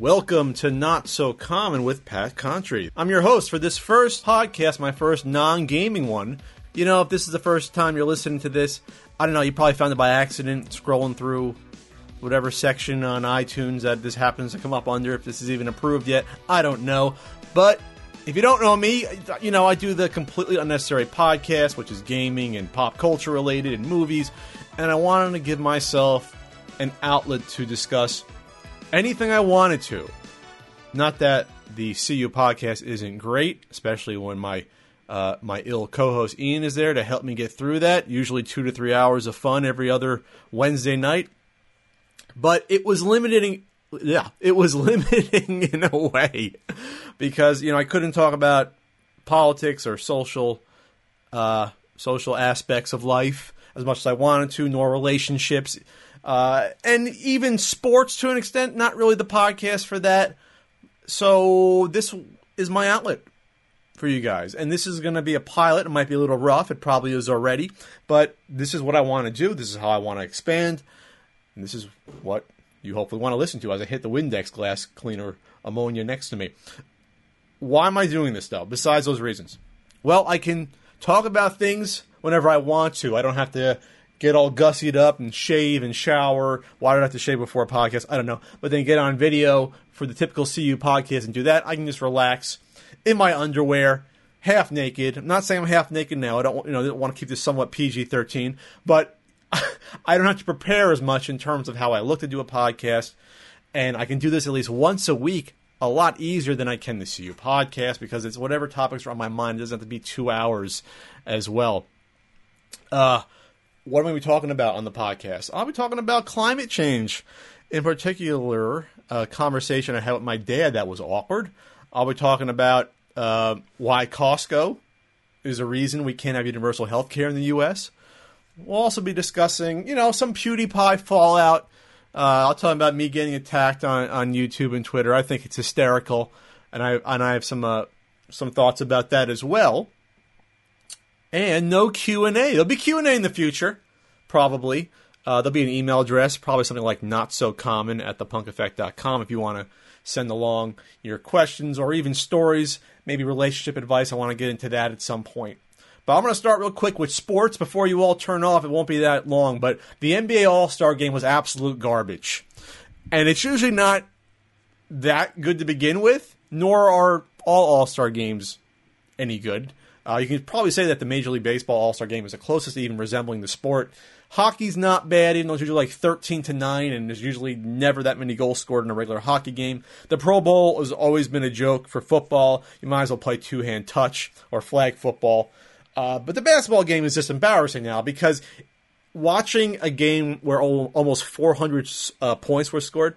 Welcome to Not So Common with Pat Contri. I'm your host for this first podcast, my first non gaming one. You know, if this is the first time you're listening to this, I don't know, you probably found it by accident scrolling through whatever section on iTunes that this happens to come up under, if this is even approved yet. I don't know. But if you don't know me, you know, I do the completely unnecessary podcast, which is gaming and pop culture related and movies, and I wanted to give myself an outlet to discuss anything I wanted to. Not that the CU podcast isn't great, especially when my uh, my ill co-host Ian is there to help me get through that. Usually two to three hours of fun every other Wednesday night, but it was limiting. Yeah, it was limiting in a way because you know I couldn't talk about politics or social uh, social aspects of life as much as I wanted to, nor relationships. Uh, and even sports to an extent, not really the podcast for that. So this is my outlet for you guys. And this is going to be a pilot. It might be a little rough. It probably is already. But this is what I want to do. This is how I want to expand. And this is what you hopefully want to listen to as I hit the Windex glass cleaner ammonia next to me. Why am I doing this, though, besides those reasons? Well, I can talk about things whenever I want to. I don't have to get all gussied up and shave and shower. Why do I have to shave before a podcast? I don't know. But then get on video for the typical CU podcast and do that. I can just relax in my underwear, half naked. I'm not saying I'm half naked now. I don't, you know, I don't want to keep this somewhat PG-13, but I don't have to prepare as much in terms of how I look to do a podcast, and I can do this at least once a week. A lot easier than I can the CU podcast because it's whatever topics are on my mind. It doesn't have to be two hours as well. Uh, what am I going to be talking about on the podcast? I'll be talking about climate change. In particular, a conversation I had with my dad that was awkward. I'll be talking about uh, why Costco is a reason we can't have universal health care in the U.S. We'll also be discussing, you know, some PewDiePie fallout. Uh, I'll tell you about me getting attacked on, on YouTube and Twitter. I think it's hysterical, and I and I have some uh, some thoughts about that as well and no Q and A. There'll be Q and A in the future, probably. Uh, there'll be an email address, probably something like not so common at thepunkeffect.com if you want to send along your questions or even stories, maybe relationship advice. I want to get into that at some point. But I'm going to start real quick with sports before you all turn off. It won't be that long, but the NBA All Star game was absolute garbage. And it's usually not that good to begin with, nor are all All Star games any good. Uh, you can probably say that the Major League Baseball All Star Game is the closest to even resembling the sport. Hockey's not bad, even though it's usually like 13 to 9, and there's usually never that many goals scored in a regular hockey game. The Pro Bowl has always been a joke for football. You might as well play two hand touch or flag football. Uh, but the basketball game is just embarrassing now because watching a game where almost 400 uh, points were scored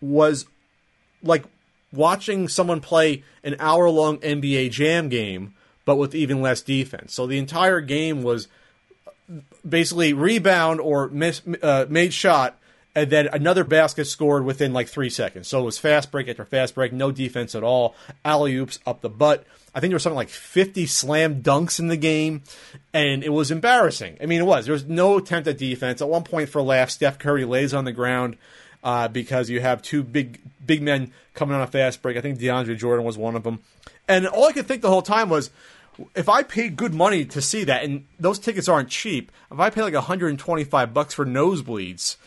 was like watching someone play an hour long NBA Jam game but with even less defense. So the entire game was basically rebound or miss, uh, made shot, and then another basket scored within like three seconds. So it was fast break after fast break, no defense at all, alley oops up the butt. I think there was something like 50 slam dunks in the game, and it was embarrassing. I mean, it was. There was no attempt at defense. At one point, for a laugh, Steph Curry lays on the ground uh, because you have two big big men coming on a fast break. I think DeAndre Jordan was one of them. And all I could think the whole time was, if I paid good money to see that, and those tickets aren't cheap, if I pay like 125 bucks for nosebleeds,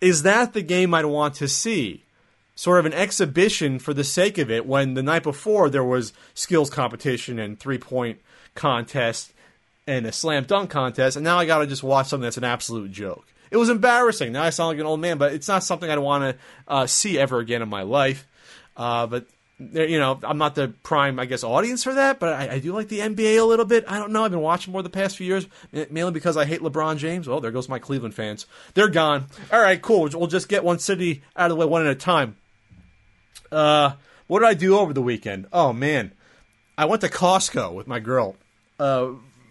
is that the game I'd want to see? Sort of an exhibition for the sake of it when the night before there was skills competition and three point contest and a slam dunk contest, and now I gotta just watch something that's an absolute joke. It was embarrassing. Now I sound like an old man, but it's not something I'd want to uh, see ever again in my life. Uh, but you know, I'm not the prime, I guess, audience for that, but I, I, do like the NBA a little bit. I don't know. I've been watching more the past few years, mainly because I hate LeBron James. Oh, there goes my Cleveland fans. They're gone. All right, cool. We'll just get one city out of the way one at a time. Uh, what did I do over the weekend? Oh man, I went to Costco with my girl. Uh,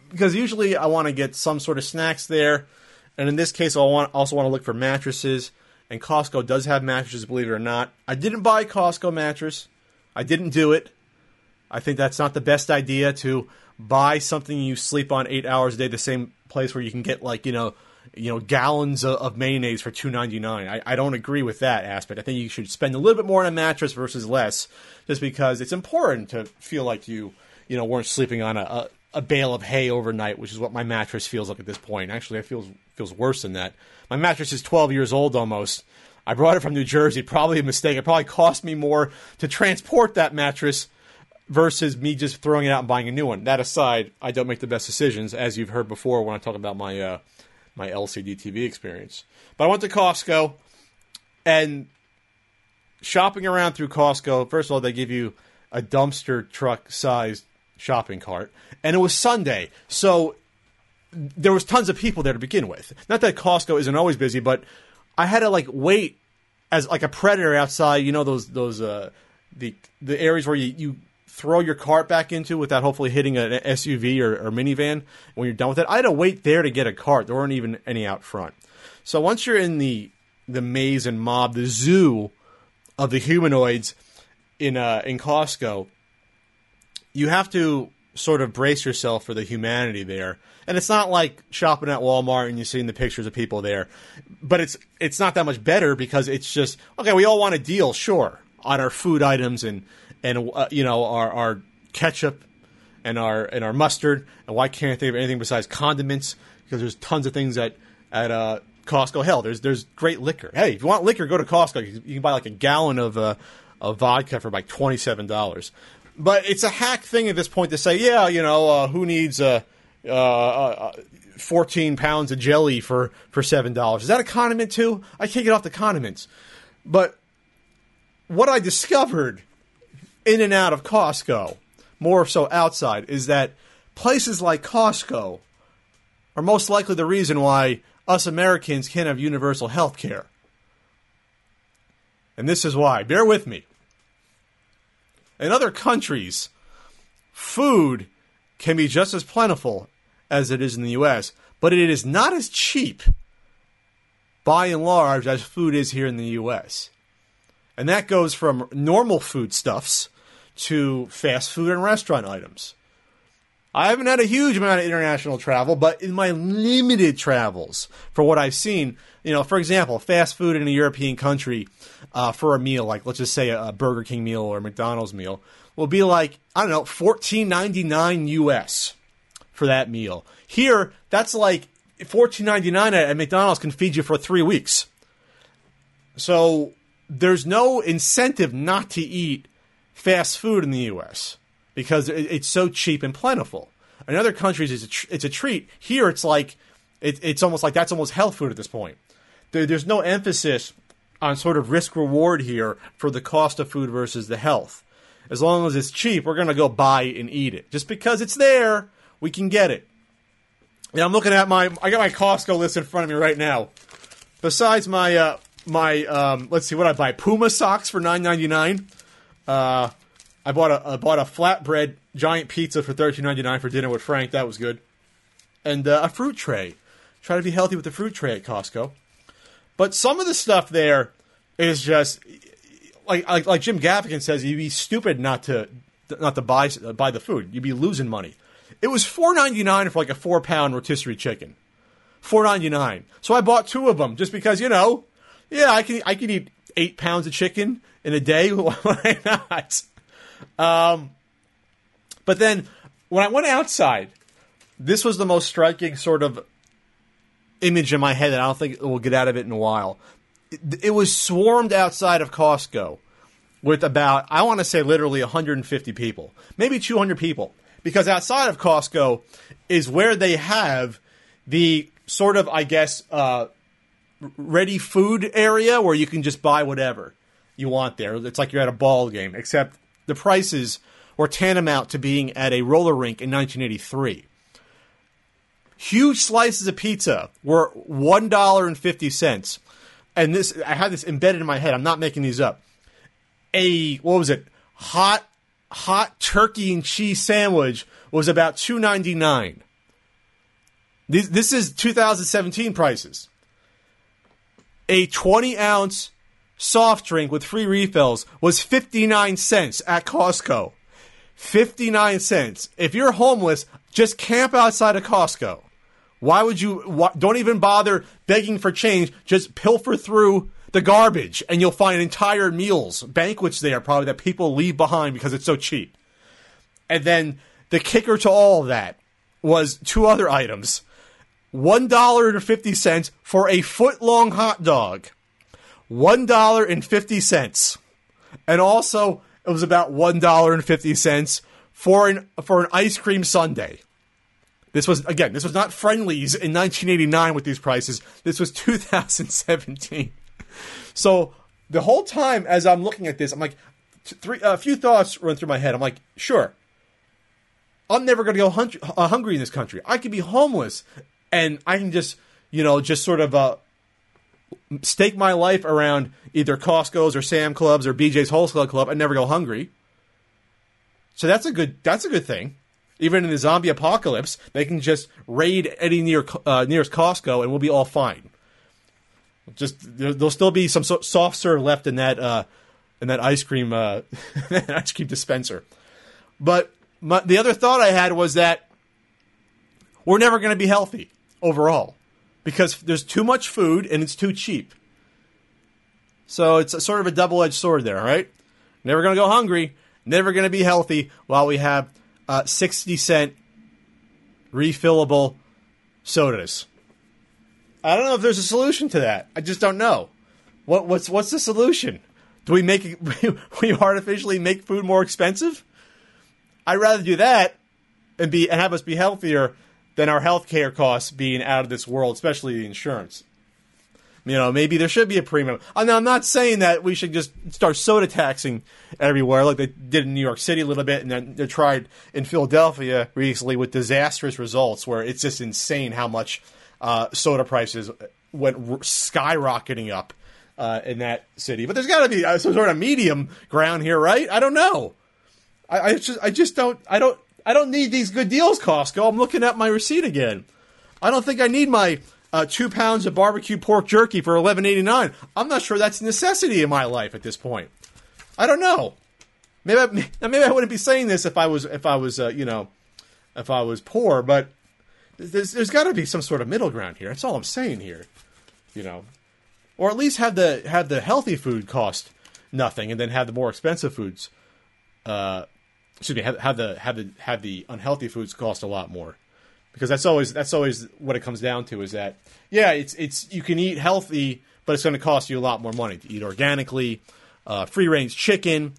because usually I want to get some sort of snacks there, and in this case, I want also want to look for mattresses. And Costco does have mattresses, believe it or not. I didn't buy Costco mattress. I didn't do it. I think that's not the best idea to buy something you sleep on eight hours a day, the same place where you can get like you know you know gallons of, of mayonnaise for two ninety nine. I, I don't agree with that aspect. I think you should spend a little bit more on a mattress versus less, just because it's important to feel like you you know weren't sleeping on a, a, a bale of hay overnight, which is what my mattress feels like at this point. Actually, it feels feels worse than that. My mattress is twelve years old almost. I brought it from New Jersey. Probably a mistake. It probably cost me more to transport that mattress versus me just throwing it out and buying a new one. That aside, I don't make the best decisions, as you've heard before when I talk about my uh, my LCD TV experience. But I went to Costco and shopping around through Costco. First of all, they give you a dumpster truck sized shopping cart, and it was Sunday, so there was tons of people there to begin with. Not that Costco isn't always busy, but I had to like wait as like a predator outside. You know those those uh, the the areas where you, you throw your cart back into without hopefully hitting an SUV or, or minivan when you're done with it. I had to wait there to get a cart. There weren't even any out front. So once you're in the the maze and mob, the zoo of the humanoids in uh, in Costco, you have to sort of brace yourself for the humanity there. And it's not like shopping at Walmart and you're seeing the pictures of people there, but it's it's not that much better because it's just okay. We all want a deal, sure, on our food items and and uh, you know our our ketchup and our and our mustard. And why can't they have anything besides condiments? Because there's tons of things at at uh, Costco. Hell, there's there's great liquor. Hey, if you want liquor, go to Costco. You, can buy like a gallon of uh, of vodka for like twenty seven dollars. But it's a hack thing at this point to say, yeah, you know, uh, who needs uh, uh, uh, 14 pounds of jelly for, for $7? Is that a condiment too? I can't get off the condiments. But what I discovered in and out of Costco, more so outside, is that places like Costco are most likely the reason why us Americans can't have universal health care. And this is why. Bear with me. In other countries, food can be just as plentiful as it is in the US, but it is not as cheap by and large as food is here in the US. And that goes from normal foodstuffs to fast food and restaurant items. I haven't had a huge amount of international travel, but in my limited travels, for what I've seen, you know, for example, fast food in a European country uh, for a meal, like let's just say a Burger King meal or a McDonald's meal, will be like I don't know, fourteen ninety nine US for that meal. Here, that's like fourteen ninety nine at McDonald's can feed you for three weeks. So there's no incentive not to eat fast food in the U.S. because it's so cheap and plentiful. In other countries, it's a, tr- it's a treat. Here, it's like it, it's almost like that's almost health food at this point. There, there's no emphasis on sort of risk reward here for the cost of food versus the health. As long as it's cheap, we're going to go buy and eat it. Just because it's there, we can get it. Yeah, I'm looking at my I got my Costco list in front of me right now. Besides my uh, my um, let's see what I buy Puma socks for nine ninety nine. Uh, I bought a I bought a flatbread giant pizza for thirteen ninety nine for dinner with Frank. That was good, and uh, a fruit tray. Try to be healthy with the fruit tray at Costco. But some of the stuff there is just like like, like Jim Gaffigan says, you'd be stupid not to not to buy buy the food. You'd be losing money. It was four ninety nine for like a four pound rotisserie chicken. Four ninety nine. So I bought two of them just because you know, yeah, I can I can eat eight pounds of chicken in a day. Why not? Um, but then when I went outside, this was the most striking sort of image in my head, and I don't think we'll get out of it in a while. It, it was swarmed outside of Costco with about, I want to say literally 150 people, maybe 200 people. Because outside of Costco is where they have the sort of, I guess, uh, ready food area where you can just buy whatever you want there. It's like you're at a ball game, except the prices were tantamount to being at a roller rink in 1983. Huge slices of pizza were one dollar and fifty cents, and this I had this embedded in my head. I'm not making these up. A what was it? Hot hot turkey and cheese sandwich was about two ninety nine. This this is 2017 prices. A 20 ounce soft drink with free refills was 59 cents at Costco. 59 cents. If you're homeless, just camp outside of Costco Why would you? Why, don't even bother begging for change. Just pilfer through the garbage, and you'll find entire meals, banquets there probably that people leave behind because it's so cheap. And then the kicker to all of that was two other items: one dollar and fifty cents for a foot long hot dog, one dollar and also it was about one dollar and fifty cents for an for an ice cream sundae. This was again, this was not Friendly's in 1989 with these prices. This was 2017. So the whole time as I'm looking at this, I'm like, three a few thoughts run through my head. I'm like, sure, I'm never going to go hun- uh, hungry in this country. I could be homeless, and I can just, you know, just sort of uh, stake my life around either Costco's or Sam Clubs or BJ's Wholesale Club and never go hungry. So that's a good that's a good thing. Even in the zombie apocalypse, they can just raid any near uh, nearest Costco and we'll be all fine. Just there, will still be some so- soft serve left in that uh, in that ice cream uh, ice cream dispenser. But my, the other thought I had was that we're never going to be healthy overall because there's too much food and it's too cheap. So it's a, sort of a double edged sword there, right? Never going to go hungry, never going to be healthy while we have uh, 60 cent refillable sodas. I don't know if there's a solution to that. I just don't know. What, what's what's the solution? Do we make we artificially make food more expensive? I'd rather do that and be and have us be healthier than our healthcare costs being out of this world, especially the insurance. You know, maybe there should be a premium. Uh, now, I'm not saying that we should just start soda taxing everywhere like they did in New York City a little bit, and then they tried in Philadelphia recently with disastrous results where it's just insane how much uh, soda prices went skyrocketing up uh, in that city. But there's got to be uh, some sort of medium ground here, right? I don't know. I, I just, I just don't, I don't, I don't need these good deals, Costco. I'm looking at my receipt again. I don't think I need my uh, two pounds of barbecue pork jerky for eleven eighty nine. I'm not sure that's a necessity in my life at this point. I don't know. Maybe I, maybe I wouldn't be saying this if I was if I was uh, you know if I was poor, but there's there's got to be some sort of middle ground here. That's all I'm saying here. You know, or at least have the have the healthy food cost nothing, and then have the more expensive foods. Uh, excuse me, have, have the have the have the unhealthy foods cost a lot more because that's always that's always what it comes down to is that yeah it's it's you can eat healthy but it's going to cost you a lot more money to eat organically uh, free range chicken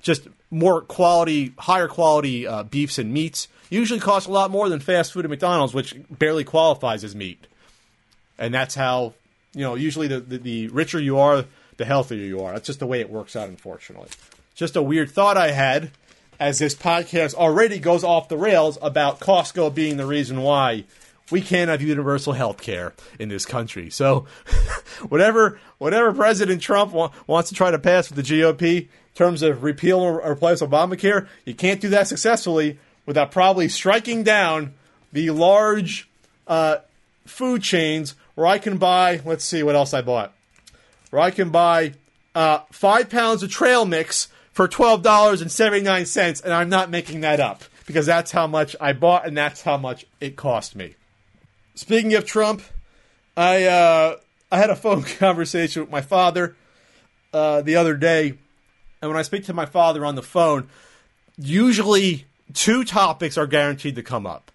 just more quality higher quality uh, beefs and meats. Usually cost a lot more than fast food at mcdonald's which barely qualifies as meat. And that's how you know usually the, the, the richer you are the healthier you are. That's just the way it works out unfortunately. Just a weird thought i had as this podcast already goes off the rails about Costco being the reason why we can't have universal health care in this country. So, whatever whatever President Trump wa- wants to try to pass with the GOP terms of repeal or replace Obamacare, you can't do that successfully without probably striking down the large uh, food chains where I can buy. Let's see what else I bought. Where I can buy uh, five pounds of trail mix for $12.79, and I'm not making that up because that's how much I bought and that's how much it cost me. Speaking of Trump, I uh, I had a phone conversation with my father uh, the other day, and when I speak to my father on the phone, usually two topics are guaranteed to come up.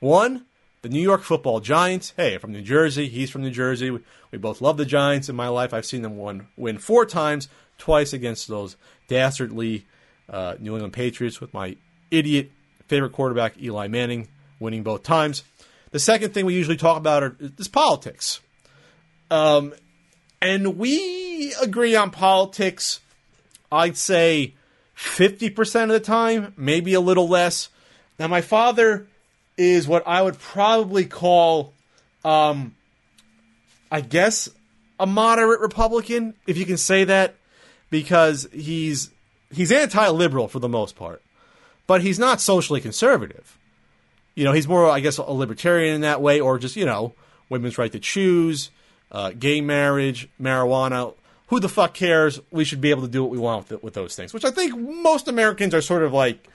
One, the New York Football Giants. Hey, from New Jersey. He's from New Jersey. We, both love the Giants. In my life, I've seen them win, win four times, twice against those dastardly uh, New England Patriots with my idiot favorite quarterback, Eli Manning, winning both times. The second thing we usually talk about are, is politics. Um, and we agree on politics, I'd say 50% of the time, maybe a little less. Now, my father is what I would probably call, um, I guess, a moderate Republican, if you can say that because he's he's anti-liberal for the most part, but he's not socially conservative. You know, he's more, I guess, a libertarian in that way, or just you know, women's right to choose, uh, gay marriage, marijuana. Who the fuck cares? We should be able to do what we want with, with those things, which I think most Americans are sort of like,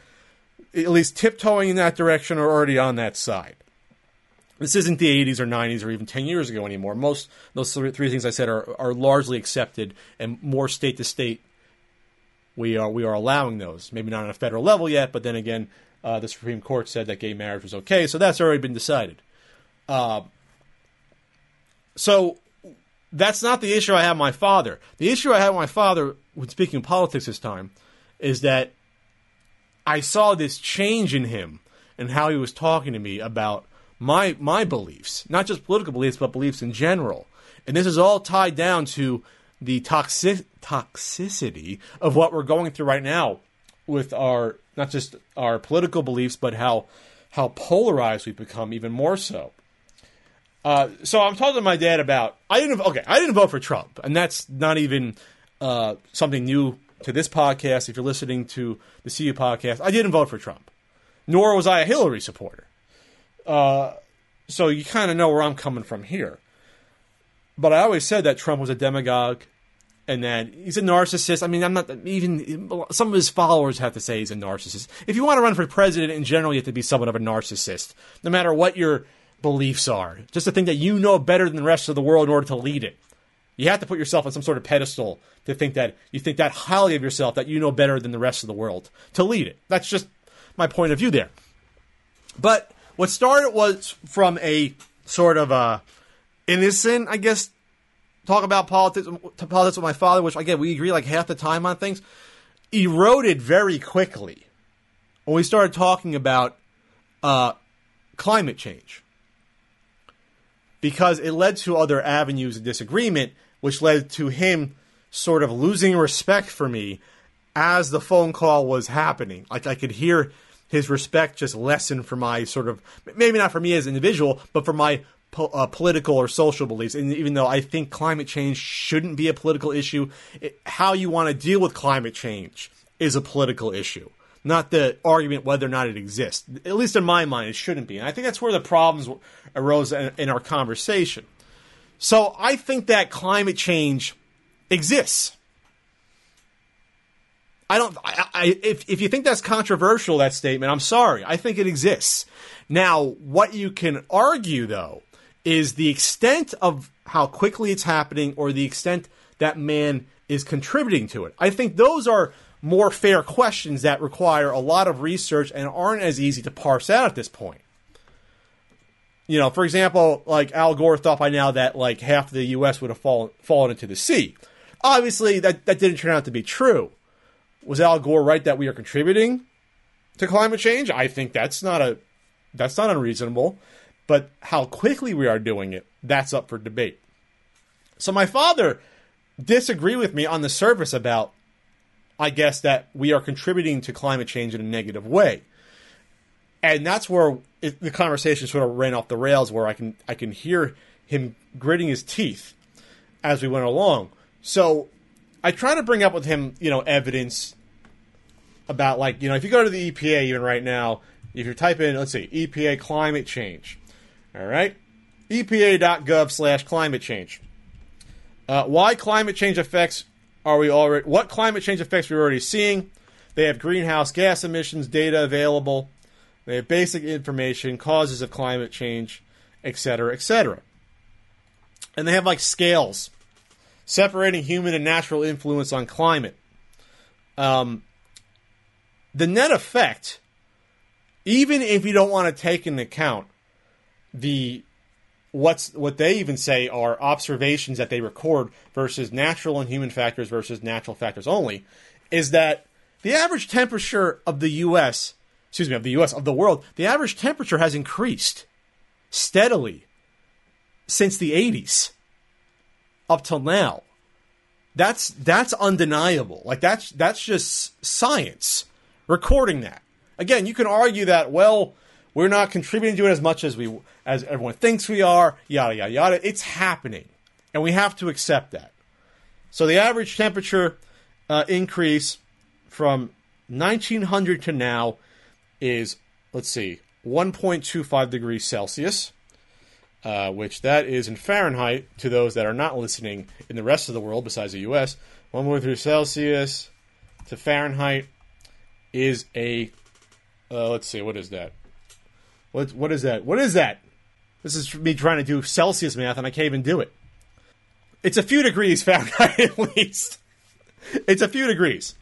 at least tiptoeing in that direction or already on that side. This isn't the 80s or 90s or even 10 years ago anymore. Most those three things I said are, are largely accepted, and more state to state, we are we are allowing those. Maybe not on a federal level yet, but then again, uh, the Supreme Court said that gay marriage was okay, so that's already been decided. Uh, so that's not the issue I have with my father. The issue I had with my father, when speaking politics this time, is that I saw this change in him and how he was talking to me about my my beliefs, not just political beliefs, but beliefs in general. And this is all tied down to the toxic toxicity of what we're going through right now with our not just our political beliefs, but how how polarized we've become even more so. Uh, so I'm talking to my dad about I didn't okay I didn't vote for Trump, and that's not even uh, something new to this podcast. If you're listening to the CU podcast, I didn't vote for Trump, nor was I a Hillary supporter. Uh, so you kind of know where I'm coming from here. But I always said that Trump was a demagogue and that he's a narcissist. I mean, I'm not even some of his followers have to say he's a narcissist. If you want to run for president in general, you have to be somewhat of a narcissist, no matter what your beliefs are. Just to think that you know better than the rest of the world in order to lead it. You have to put yourself on some sort of pedestal to think that you think that highly of yourself that you know better than the rest of the world to lead it. That's just my point of view there. But what started was from a sort of a innocent, I guess, talk about politics, politics with my father, which again we agree like half the time on things, eroded very quickly when we started talking about uh, climate change because it led to other avenues of disagreement, which led to him sort of losing respect for me as the phone call was happening. Like I could hear his respect just lessen for my sort of maybe not for me as an individual, but for my po- uh, political or social beliefs. And even though I think climate change shouldn't be a political issue, it, how you want to deal with climate change is a political issue. Not the argument whether or not it exists. At least in my mind, it shouldn't be. And I think that's where the problems arose in, in our conversation. So I think that climate change exists. I don't. I, I, if if you think that's controversial, that statement, I'm sorry. I think it exists. Now, what you can argue though is the extent of how quickly it's happening, or the extent that man is contributing to it. I think those are more fair questions that require a lot of research and aren't as easy to parse out at this point. You know, for example, like Al Gore thought by now that like half of the U.S. would have fallen fallen into the sea. Obviously, that that didn't turn out to be true was Al Gore right that we are contributing to climate change? I think that's not a that's not unreasonable, but how quickly we are doing it, that's up for debate. So my father disagreed with me on the surface about I guess that we are contributing to climate change in a negative way. And that's where it, the conversation sort of ran off the rails where I can I can hear him gritting his teeth as we went along. So I try to bring up with him, you know, evidence about like you know if you go to the EPA even right now, if you type in let's see EPA climate change, all right, EPA.gov slash climate change. Uh, why climate change effects are we already? What climate change effects we're already seeing? They have greenhouse gas emissions data available. They have basic information, causes of climate change, etc., etc. And they have like scales separating human and natural influence on climate. Um, the net effect, even if you don't want to take into account the what's what they even say are observations that they record versus natural and human factors versus natural factors only, is that the average temperature of the U.S. excuse me of the U.S. of the world, the average temperature has increased steadily since the 80s up till now. That's that's undeniable. Like that's that's just science recording that. Again, you can argue that well, we're not contributing to it as much as we as everyone thinks we are, yada yada yada. It's happening, and we have to accept that. So the average temperature uh, increase from 1900 to now is let's see, 1.25 degrees Celsius, uh, which that is in Fahrenheit to those that are not listening in the rest of the world besides the U.S. 1.3 Celsius to Fahrenheit is a uh, let's see what is that what what is that what is that This is me trying to do Celsius math, and I can't even do it. It's a few degrees Fahrenheit at least. It's a few degrees.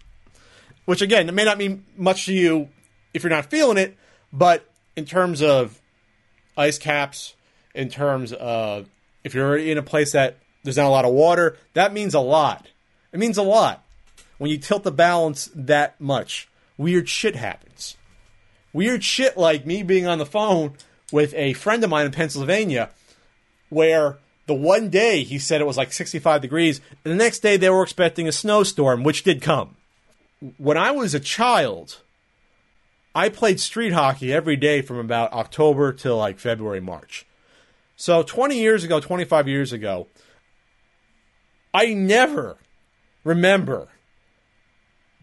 Which, again, it may not mean much to you if you're not feeling it, but in terms of ice caps, in terms of if you're in a place that there's not a lot of water, that means a lot. It means a lot. When you tilt the balance that much, weird shit happens. Weird shit like me being on the phone with a friend of mine in Pennsylvania where the one day he said it was like 65 degrees, and the next day they were expecting a snowstorm, which did come. When I was a child, I played street hockey every day from about October till like February, March. So 20 years ago, 25 years ago, I never remember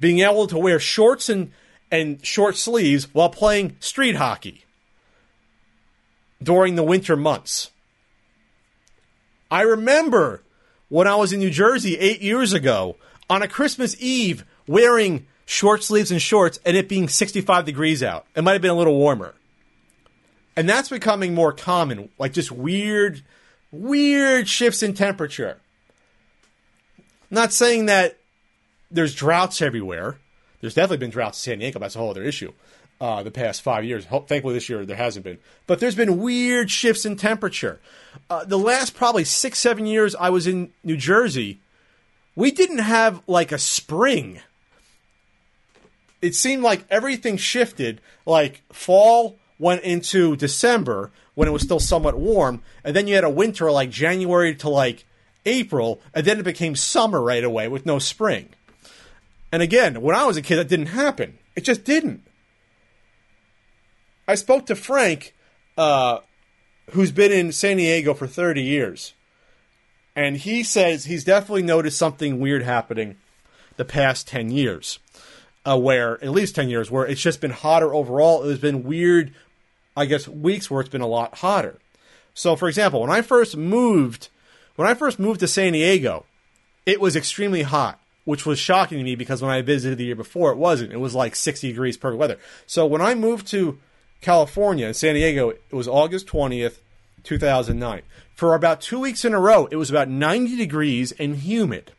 being able to wear shorts and, and short sleeves while playing street hockey during the winter months. I remember when I was in New Jersey eight years ago on a Christmas Eve wearing short sleeves and shorts and it being 65 degrees out. It might have been a little warmer. And that's becoming more common, like just weird, weird shifts in temperature. Not saying that there's droughts everywhere. There's definitely been droughts in San Diego. That's a whole other issue. Uh, the past five years. Thankfully, this year there hasn't been. But there's been weird shifts in temperature. Uh, the last probably six, seven years I was in New Jersey, we didn't have like a spring. It seemed like everything shifted. Like fall went into December when it was still somewhat warm, and then you had a winter like January to like April, and then it became summer right away with no spring. And again, when I was a kid, that didn't happen. It just didn't. I spoke to Frank uh, who's been in San Diego for 30 years. And he says he's definitely noticed something weird happening the past 10 years. Uh, where, at least 10 years, where it's just been hotter overall. It's been weird, I guess, weeks where it's been a lot hotter. So, for example, when I first moved, when I first moved to San Diego, it was extremely hot, which was shocking to me because when I visited the year before, it wasn't. It was like 60 degrees perfect weather. So when I moved to California, in San Diego, it was August 20th, 2009. For about two weeks in a row, it was about 90 degrees and humid.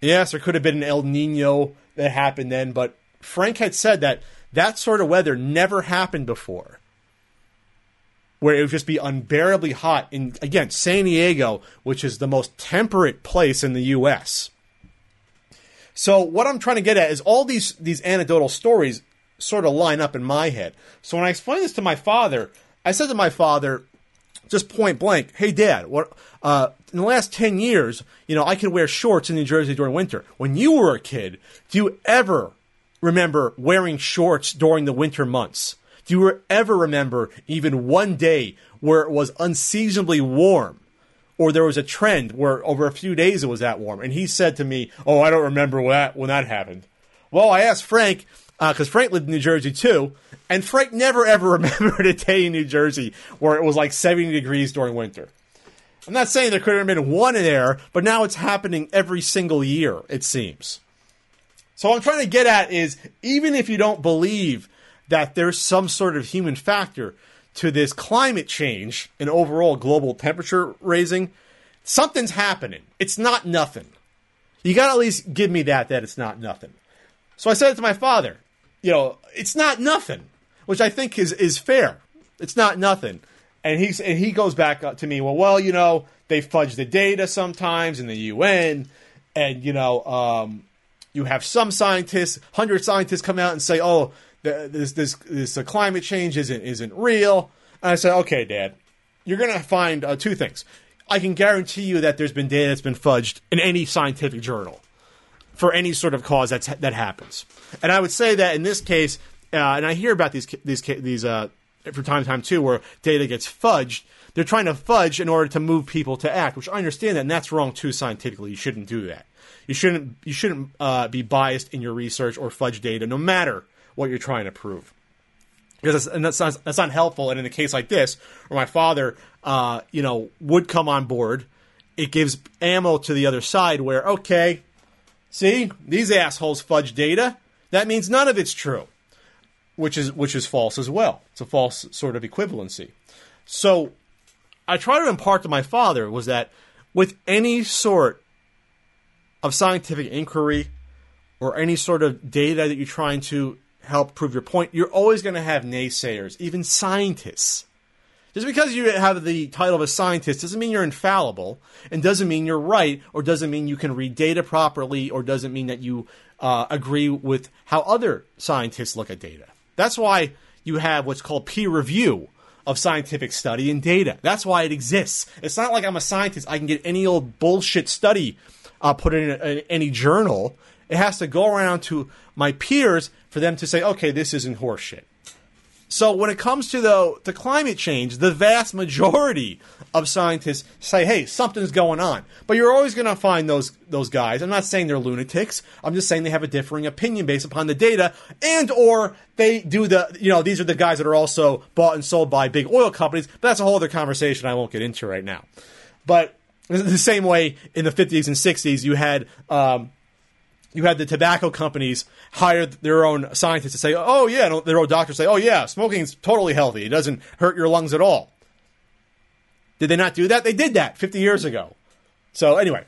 Yes, there could have been an El Nino that happened then, but Frank had said that that sort of weather never happened before. Where it would just be unbearably hot in, again, San Diego, which is the most temperate place in the U.S. So, what I'm trying to get at is all these, these anecdotal stories sort of line up in my head. So when I explained this to my father, I said to my father, just point blank, "Hey, Dad, what? Uh, in the last ten years, you know, I could wear shorts in New Jersey during winter. When you were a kid, do you ever remember wearing shorts during the winter months? Do you ever remember even one day where it was unseasonably warm?" Or there was a trend where over a few days it was that warm. And he said to me, Oh, I don't remember that, when that happened. Well, I asked Frank, because uh, Frank lived in New Jersey too, and Frank never ever remembered a day in New Jersey where it was like 70 degrees during winter. I'm not saying there could have been one there, but now it's happening every single year, it seems. So what I'm trying to get at is even if you don't believe that there's some sort of human factor to this climate change and overall global temperature raising, something's happening. It's not nothing. You got to at least give me that, that it's not nothing. So I said it to my father you know, it's not nothing, which I think is is fair. It's not nothing. And he's and he goes back to me. Well, well, you know, they fudge the data sometimes in the UN, and you know, um, you have some scientists, hundred scientists come out and say, "Oh, this this this uh, climate change isn't isn't real." And I said, "Okay, Dad, you're going to find uh, two things. I can guarantee you that there's been data that's been fudged in any scientific journal for any sort of cause that's that happens." And I would say that in this case, uh, and I hear about these these these uh, from time to time too, where data gets fudged. They're trying to fudge in order to move people to act, which I understand that, and that's wrong too scientifically. You shouldn't do that. You shouldn't you shouldn't uh, be biased in your research or fudge data, no matter what you're trying to prove. Because that's, and that's not, that's not helpful. And in a case like this, where my father, uh, you know, would come on board, it gives ammo to the other side. Where okay, see these assholes fudge data that means none of it's true, which is which is false as well. It's a false sort of equivalency. So I try to impart to my father was that with any sort of scientific inquiry or any sort of data that you're trying to help prove your point, you're always going to have naysayers, even scientists. Just because you have the title of a scientist doesn't mean you're infallible, and doesn't mean you're right, or doesn't mean you can read data properly, or doesn't mean that you uh, agree with how other scientists look at data. That's why you have what's called peer review of scientific study and data. That's why it exists. It's not like I'm a scientist, I can get any old bullshit study uh, put in, a, in any journal. It has to go around to my peers for them to say, okay, this isn't horseshit. So when it comes to the to climate change, the vast majority of scientists say, "Hey, something's going on." But you're always going to find those those guys. I'm not saying they're lunatics. I'm just saying they have a differing opinion based upon the data, and or they do the you know these are the guys that are also bought and sold by big oil companies. But that's a whole other conversation I won't get into right now. But the same way in the 50s and 60s, you had um, you had the tobacco companies hire their own scientists to say, "Oh yeah," their own doctors say, "Oh yeah, smoking is totally healthy. It doesn't hurt your lungs at all." Did they not do that? They did that 50 years ago. So anyway,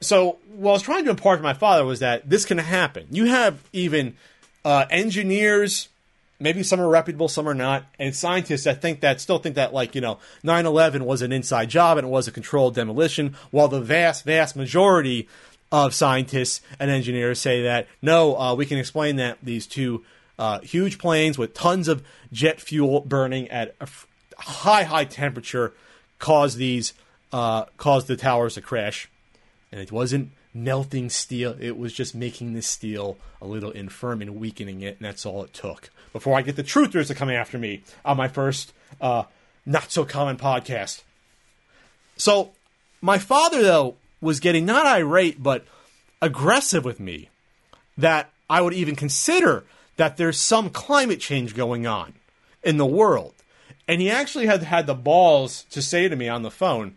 so what I was trying to impart to my father was that this can happen. You have even uh, engineers, maybe some are reputable, some are not, and scientists that think that still think that like you know 9/11 was an inside job and it was a controlled demolition, while the vast, vast majority of scientists and engineers say that no, uh, we can explain that these two uh, huge planes with tons of jet fuel burning at a f- high, high temperature caused these uh, caused the towers to crash, and it wasn't melting steel; it was just making the steel a little infirm and weakening it, and that's all it took. Before I get the truthers to come after me on my first uh, not so common podcast. So, my father though was getting not irate, but aggressive with me that I would even consider that there's some climate change going on in the world. And he actually had had the balls to say to me on the phone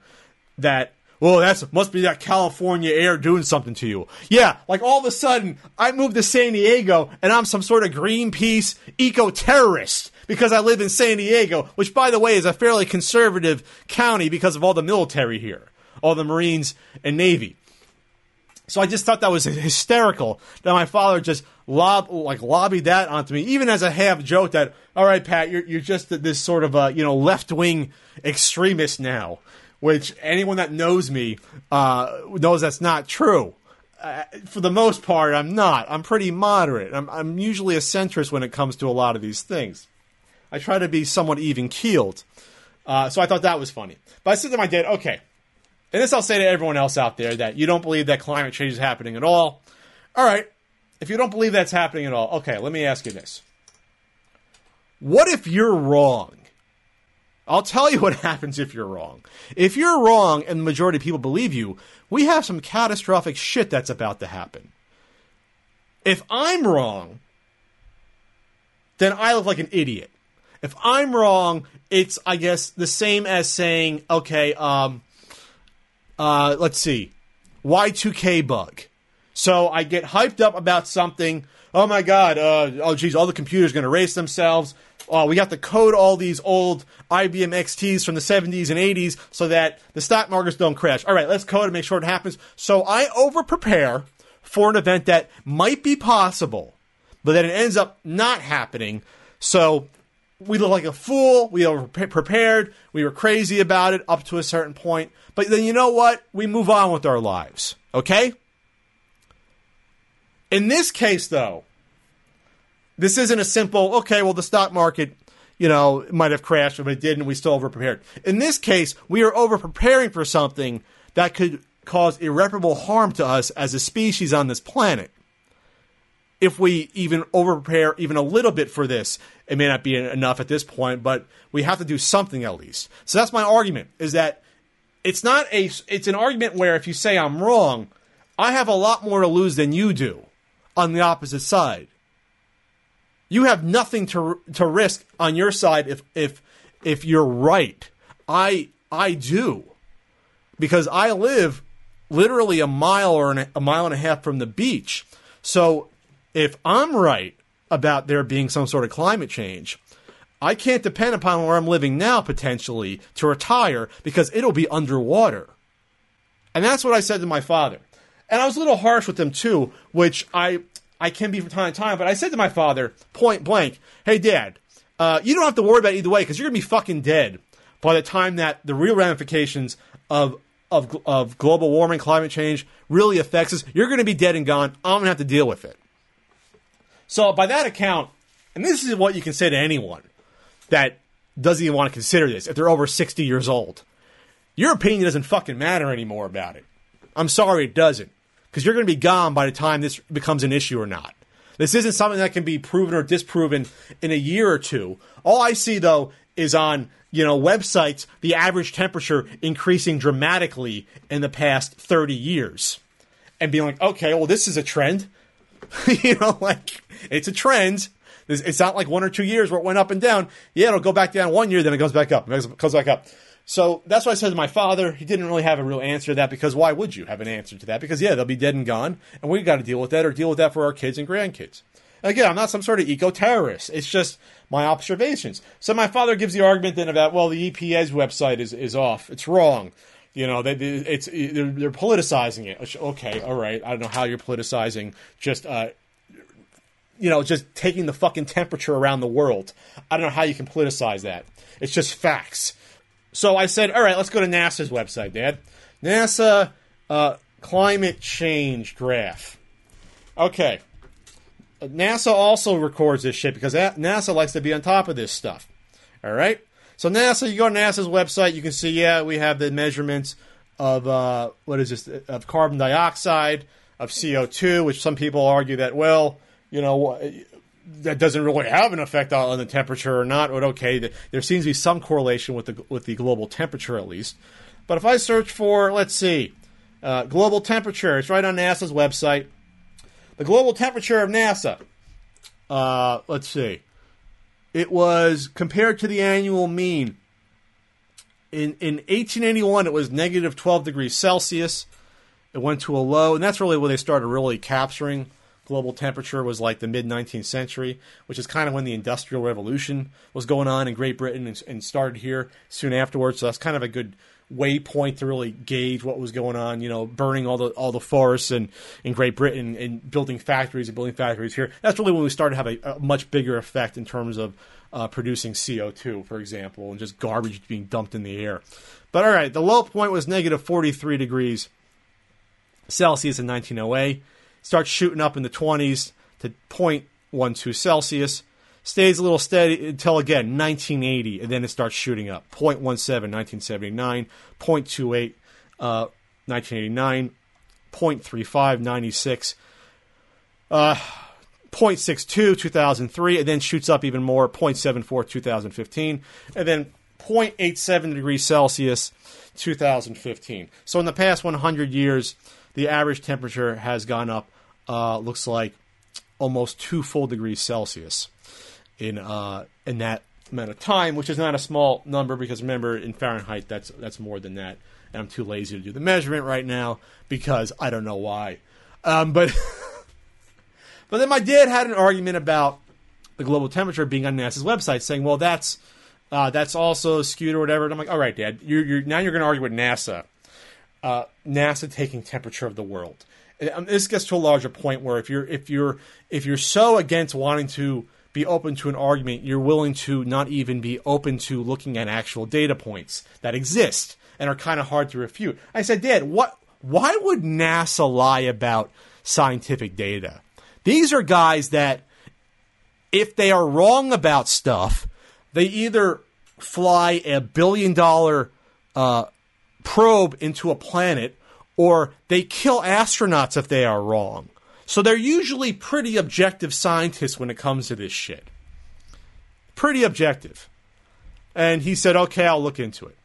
that, well, that's must be that California air doing something to you. Yeah, like all of a sudden I moved to San Diego and I'm some sort of Greenpeace eco terrorist because I live in San Diego, which by the way is a fairly conservative county because of all the military here all the Marines and Navy. So I just thought that was hysterical that my father just lob like lobbied that onto me, even as a half joke that, all right, Pat, you're you're just this sort of a you know left wing extremist now, which anyone that knows me uh, knows that's not true. Uh, for the most part, I'm not. I'm pretty moderate. I'm, I'm usually a centrist when it comes to a lot of these things. I try to be somewhat even keeled. Uh, so I thought that was funny. But I said to my dad, okay, and this I'll say to everyone else out there that you don't believe that climate change is happening at all. All right, if you don't believe that's happening at all, okay, let me ask you this. What if you're wrong? I'll tell you what happens if you're wrong. If you're wrong and the majority of people believe you, we have some catastrophic shit that's about to happen. If I'm wrong, then I look like an idiot. If I'm wrong, it's I guess the same as saying, okay, um, uh, let's see, Y2K bug. So I get hyped up about something. Oh my god! Uh, oh geez, all the computers are going to erase themselves. Oh, we have to code all these old IBM XTs from the 70s and 80s so that the stock markets don't crash. All right, let's code and make sure it happens. So I over prepare for an event that might be possible, but then it ends up not happening. So we look like a fool. We were prepared. We were crazy about it up to a certain point. But then you know what? We move on with our lives. Okay? In this case, though, this isn't a simple, okay, well, the stock market, you know, might have crashed, but it didn't. We still over prepared. In this case, we are over preparing for something that could cause irreparable harm to us as a species on this planet. If we even over prepare even a little bit for this, it may not be enough at this point, but we have to do something at least. So that's my argument: is that it's not a it's an argument where if you say I'm wrong, I have a lot more to lose than you do on the opposite side. You have nothing to to risk on your side if if if you're right. I I do because I live literally a mile or an, a mile and a half from the beach. So if I'm right about there being some sort of climate change, I can't depend upon where I'm living now potentially to retire because it'll be underwater. And that's what I said to my father. And I was a little harsh with him too, which I I can be from time to time. But I said to my father, point blank, "Hey, Dad, uh, you don't have to worry about it either way because you're gonna be fucking dead by the time that the real ramifications of of of global warming, climate change really affects us. You're gonna be dead and gone. I'm gonna have to deal with it." So by that account, and this is what you can say to anyone that doesn't even want to consider this if they're over 60 years old. Your opinion doesn't fucking matter anymore about it. I'm sorry, it doesn't. Because you're going to be gone by the time this becomes an issue or not. This isn't something that can be proven or disproven in a year or two. All I see, though, is on you know websites the average temperature increasing dramatically in the past 30 years and being like okay well this is a trend you know like it's a trend it's not like one or two years where it went up and down yeah it'll go back down one year then it goes back up it goes back up so that's what I said to my father. He didn't really have a real answer to that because why would you have an answer to that? Because yeah, they'll be dead and gone, and we got to deal with that or deal with that for our kids and grandkids. Again, I'm not some sort of eco terrorist. It's just my observations. So my father gives the argument then about well, the EPA's website is is off. It's wrong. You know, they, it's they're, they're politicizing it. Okay, all right. I don't know how you're politicizing just uh, you know, just taking the fucking temperature around the world. I don't know how you can politicize that. It's just facts. So I said, all right, let's go to NASA's website, Dad. NASA uh, climate change graph. Okay. NASA also records this shit because NASA likes to be on top of this stuff. All right. So NASA, you go to NASA's website, you can see, yeah, we have the measurements of uh, what is this? Of carbon dioxide, of CO two, which some people argue that well, you know, that doesn't really have an effect on the temperature or not. But okay, there seems to be some correlation with the with the global temperature at least. But if I search for, let's see, uh, global temperature, it's right on NASA's website. The global temperature of NASA. Uh, let's see. It was compared to the annual mean. In in 1881, it was negative 12 degrees Celsius. It went to a low, and that's really where they started really capturing global temperature was like the mid 19th century, which is kind of when the Industrial Revolution was going on in Great Britain and, and, started here soon afterwards. So that's kind of a good waypoint to really gauge what was going on. You know, burning all the all the forests in, in Great Britain and building factories and building factories here. That's really when we started to have a, a much bigger effect in terms of uh, producing CO2, for example, and just garbage being dumped in the air. But all right, the low point was negative 43 degrees Celsius in 1908 starts shooting up in the 20s to 0.12 Celsius, stays a little steady until again 1980, and then it starts shooting up. 0.17 1979, 0.28 uh, 1989, 0.35 96. Uh, 0.62 2003 and then shoots up even more. 0.74 2015 and then 0.87 degrees celsius 2015 so in the past 100 years the average temperature has gone up uh, looks like almost two full degrees Celsius in uh, in that amount of time, which is not a small number because remember in Fahrenheit that's that's more than that. And I'm too lazy to do the measurement right now because I don't know why. Um, but but then my dad had an argument about the global temperature being on NASA's website, saying, "Well, that's uh, that's also skewed or whatever." And I'm like, "All right, Dad, you're, you're now you're going to argue with NASA, uh, NASA taking temperature of the world." Um, this gets to a larger point where if you're if you're if you're so against wanting to be open to an argument, you're willing to not even be open to looking at actual data points that exist and are kind of hard to refute. I said, Dad, what? Why would NASA lie about scientific data? These are guys that, if they are wrong about stuff, they either fly a billion dollar uh, probe into a planet or they kill astronauts if they are wrong. So they're usually pretty objective scientists when it comes to this shit. Pretty objective. And he said, okay, I'll look into it.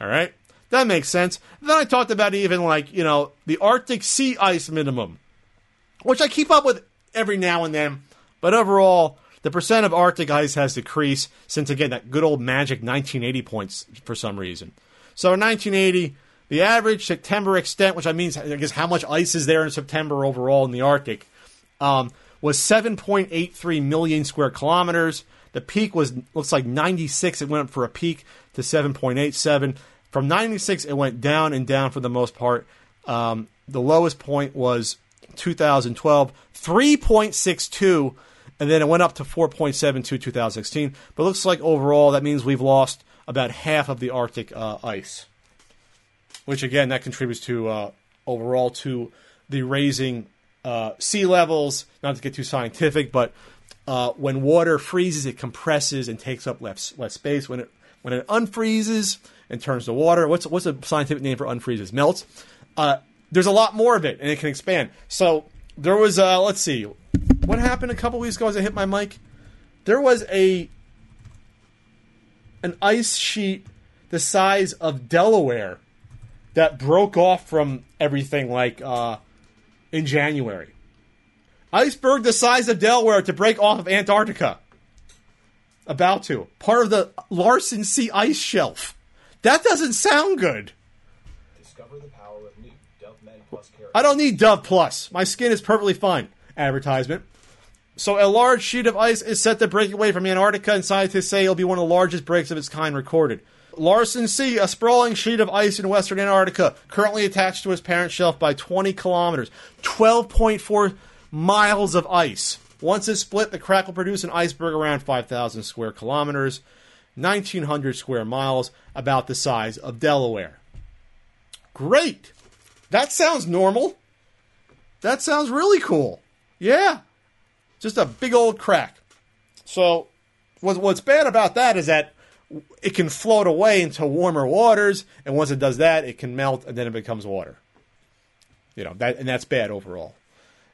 All right? That makes sense. Then I talked about even like, you know, the Arctic sea ice minimum, which I keep up with every now and then. But overall, the percent of Arctic ice has decreased since, again, that good old magic 1980 points for some reason. So in 1980, the average September extent, which I mean, I guess how much ice is there in September overall in the Arctic, um, was 7.83 million square kilometers. The peak was looks like 96. It went up for a peak to 7.87. From 96, it went down and down for the most part. Um, the lowest point was 2012, 3.62, and then it went up to 4.72 2016. But it looks like overall that means we've lost about half of the Arctic uh, ice, which again that contributes to uh, overall to the raising uh, sea levels. Not to get too scientific, but uh, when water freezes, it compresses and takes up less less space. When it when it unfreezes and turns to water, what's what's a scientific name for unfreezes? Melts. Uh, there's a lot more of it, and it can expand. So there was, uh, let's see, what happened a couple weeks ago as I hit my mic? There was a an ice sheet the size of Delaware that broke off from everything like uh, in January. Iceberg the size of Delaware to break off of Antarctica. About to. Part of the Larsen C ice shelf. That doesn't sound good. Discover the power of new Dove Men Plus Care. I don't need Dove Plus. My skin is perfectly fine. Advertisement. So a large sheet of ice is set to break away from Antarctica, and scientists say it'll be one of the largest breaks of its kind recorded. Larsen C, a sprawling sheet of ice in western Antarctica, currently attached to its parent shelf by 20 kilometers, 12.4 miles of ice. Once it's split, the crack will produce an iceberg around 5,000 square kilometers, 1,900 square miles, about the size of Delaware. Great! That sounds normal. That sounds really cool. Yeah. Just a big old crack. So, what's bad about that is that it can float away into warmer waters, and once it does that, it can melt, and then it becomes water. You know that, and that's bad overall.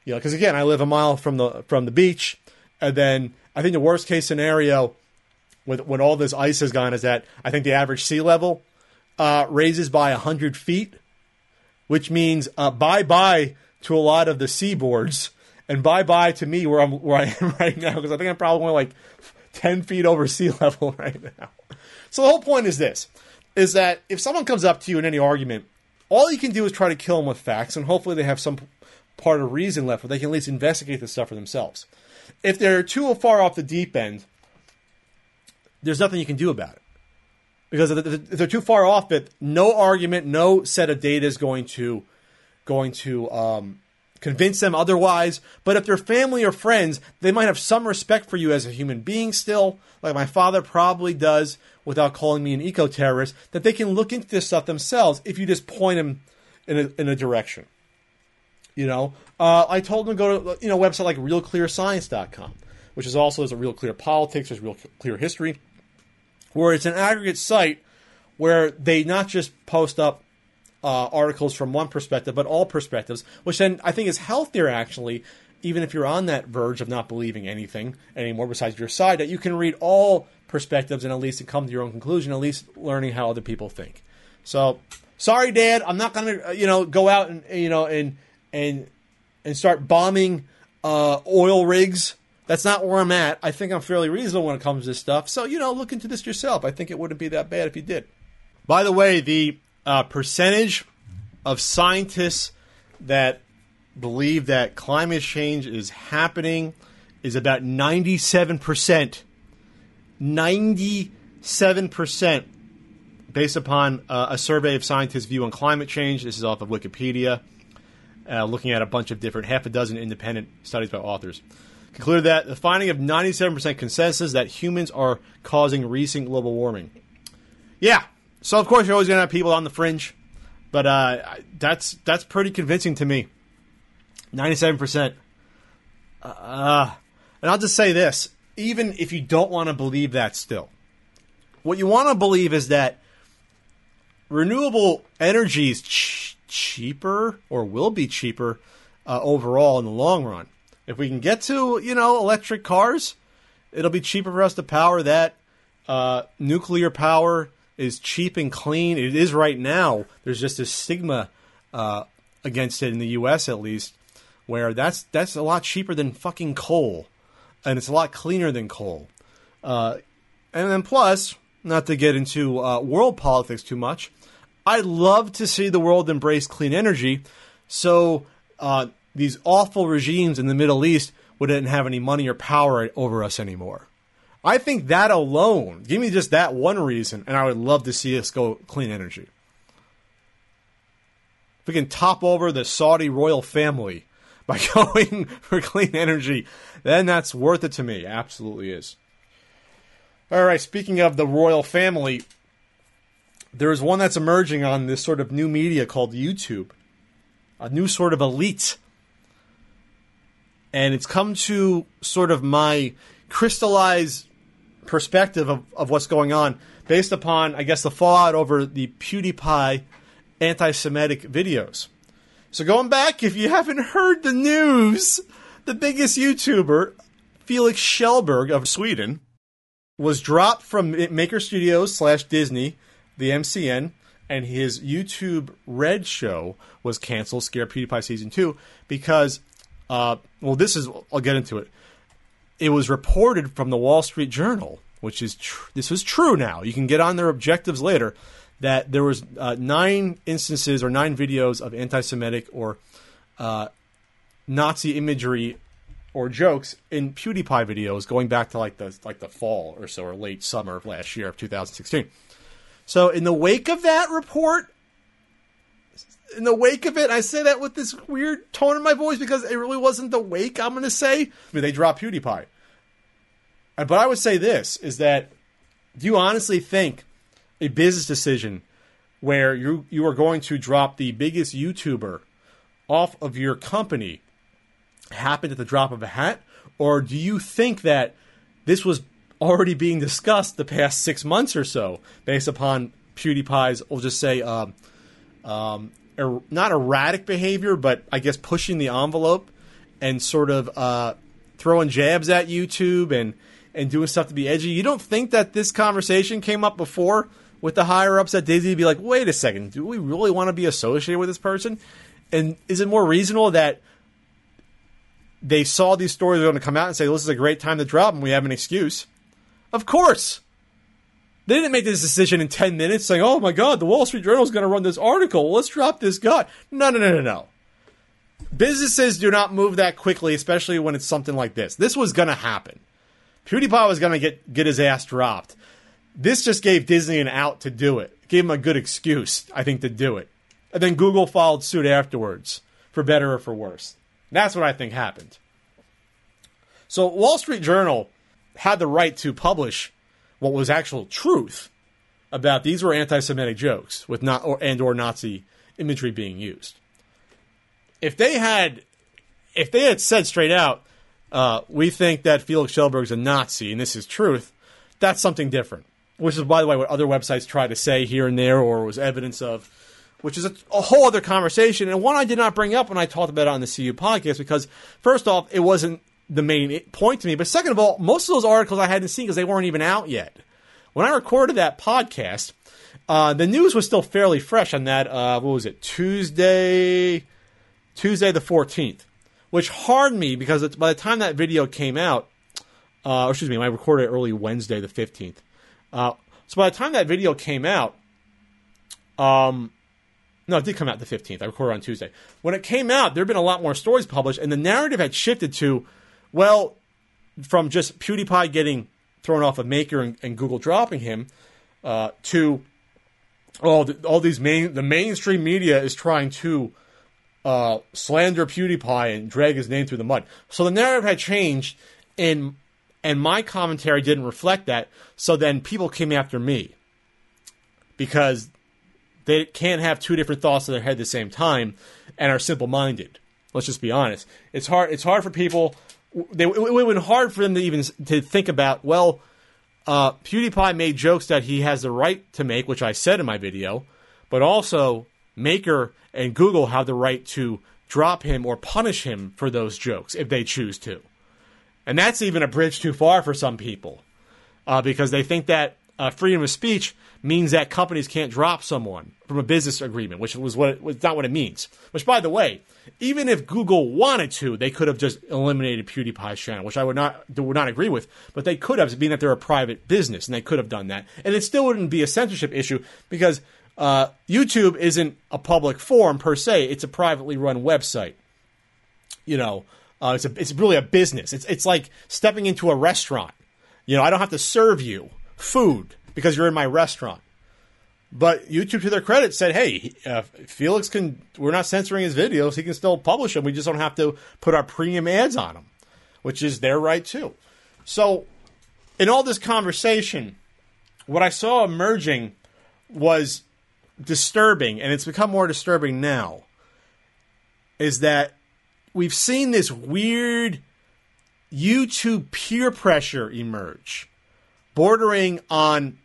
You know, because again, I live a mile from the from the beach, and then I think the worst case scenario with when all this ice has gone is that I think the average sea level uh, raises by hundred feet, which means uh, bye bye to a lot of the seaboards, and bye bye to me where I'm where I am right now because I think I'm probably like ten feet over sea level right now. So the whole point is this: is that if someone comes up to you in any argument, all you can do is try to kill them with facts, and hopefully they have some part of reason left where they can at least investigate the stuff for themselves. If they're too far off the deep end, there's nothing you can do about it. Because if they're too far off it, no argument, no set of data is going to going to um, convince them otherwise. But if they're family or friends, they might have some respect for you as a human being still, like my father probably does, without calling me an eco terrorist. That they can look into this stuff themselves if you just point them in a, in a direction. You know, uh, I told them to go to you know a website like RealClearScience.com, which is also there's a Real Clear Politics, there's Real Clear History, where it's an aggregate site where they not just post up uh, articles from one perspective, but all perspectives, which then I think is healthier actually. Even if you're on that verge of not believing anything anymore besides your side, that you can read all perspectives and at least come to your own conclusion, at least learning how other people think. So, sorry, Dad, I'm not going to you know go out and you know and and and start bombing uh, oil rigs. That's not where I'm at. I think I'm fairly reasonable when it comes to this stuff. So you know, look into this yourself. I think it wouldn't be that bad if you did. By the way, the uh, percentage of scientists that believe that climate change is happening is about 97%. 97% based upon uh, a survey of scientists' view on climate change. This is off of Wikipedia uh, looking at a bunch of different, half a dozen independent studies by authors. Concluded that the finding of 97% consensus that humans are causing recent global warming. Yeah, so of course you're always to have people on the fringe, but uh, that's that's pretty convincing to me. 97%. Uh, and I'll just say this even if you don't want to believe that still, what you want to believe is that renewable energy is ch- cheaper or will be cheaper uh, overall in the long run. If we can get to you know electric cars, it'll be cheaper for us to power that. Uh, nuclear power is cheap and clean. It is right now. There's just a stigma uh, against it in the U.S. at least, where that's that's a lot cheaper than fucking coal, and it's a lot cleaner than coal. Uh, and then plus, not to get into uh, world politics too much, I'd love to see the world embrace clean energy so uh, these awful regimes in the Middle East wouldn't have any money or power over us anymore. I think that alone, give me just that one reason, and I would love to see us go clean energy. If we can top over the Saudi royal family by going for clean energy, then that's worth it to me. Absolutely is. All right, speaking of the royal family, there's one that's emerging on this sort of new media called YouTube, a new sort of elite. And it's come to sort of my crystallized perspective of, of what's going on based upon, I guess, the fallout over the PewDiePie anti Semitic videos. So, going back, if you haven't heard the news, the biggest YouTuber, Felix Kjellberg of Sweden, was dropped from Maker Studios slash Disney, the MCN, and his YouTube Red show was canceled, Scare PewDiePie Season 2, because, uh, well, this is, I'll get into it. It was reported from the Wall Street Journal, which is, tr- this was true now. You can get on their objectives later, that there was uh, nine instances or nine videos of anti-Semitic or uh, Nazi imagery or jokes in PewDiePie videos going back to like the like the fall or so or late summer of last year of 2016. So in the wake of that report, in the wake of it, I say that with this weird tone in my voice because it really wasn't the wake. I'm going to say I mean, they dropped PewDiePie, but I would say this is that do you honestly think a business decision where you you are going to drop the biggest YouTuber off of your company happened at the drop of a hat, or do you think that this was already being discussed the past six months or so, based upon PewDiePie's, we'll just say, um, um, er, not erratic behavior, but I guess pushing the envelope and sort of uh, throwing jabs at YouTube and and doing stuff to be edgy. You don't think that this conversation came up before with the higher ups at Disney to be like, wait a second, do we really want to be associated with this person? And is it more reasonable that they saw these stories are going to come out and say, this is a great time to drop and we have an excuse? Of course. They didn't make this decision in 10 minutes saying, oh my God, the Wall Street Journal is going to run this article. Let's drop this guy. No, no, no, no, no. Businesses do not move that quickly, especially when it's something like this. This was going to happen. PewDiePie was going to get, get his ass dropped. This just gave Disney an out to do it. Gave him a good excuse, I think, to do it. And then Google followed suit afterwards, for better or for worse. That's what I think happened. So Wall Street Journal had the right to publish what was actual truth about these were anti-Semitic jokes with not or and or Nazi imagery being used. If they had, if they had said straight out, uh, we think that Felix Kjellberg's a Nazi and this is truth, that's something different. Which is, by the way, what other websites try to say here and there or was evidence of, which is a, a whole other conversation and one I did not bring up when I talked about it on the CU podcast because, first off, it wasn't the main point to me. But second of all, most of those articles I hadn't seen because they weren't even out yet. When I recorded that podcast, uh, the news was still fairly fresh on that. Uh, what was it? Tuesday, Tuesday the fourteenth, which harmed me because by the time that video came out, uh, or excuse me, I recorded it early Wednesday the fifteenth. Uh, so by the time that video came out, um, no, it did come out the fifteenth. I recorded on Tuesday. When it came out, there had been a lot more stories published, and the narrative had shifted to well, from just PewDiePie getting thrown off of Maker and, and Google dropping him uh, to all the, all these main the mainstream media is trying to uh, slander PewDiePie and drag his name through the mud. So the narrative had changed, and and my commentary didn't reflect that. So then people came after me because they can't have two different thoughts in their head at the same time and are simple minded. Let's just be honest. It's hard. It's hard for people they, it would have been hard for them to even to think about. Well, uh, PewDiePie made jokes that he has the right to make, which I said in my video, but also Maker and Google have the right to drop him or punish him for those jokes if they choose to. And that's even a bridge too far for some people uh, because they think that uh, freedom of speech means that companies can't drop someone from a business agreement, which was what it, was not what it means. Which, by the way, even if Google wanted to, they could have just eliminated PewDiePie's channel, which I would not would not agree with. But they could have, being that they're a private business, and they could have done that, and it still wouldn't be a censorship issue because uh, YouTube isn't a public forum per se; it's a privately run website. You know, uh, it's a, it's really a business. It's it's like stepping into a restaurant You know, I don't have to serve you food because you're in my restaurant. But YouTube, to their credit, said, "Hey, uh, Felix can. We're not censoring his videos. He can still publish them. We just don't have to put our premium ads on them, which is their right too." So, in all this conversation, what I saw emerging was disturbing, and it's become more disturbing now. Is that we've seen this weird YouTube peer pressure emerge, bordering on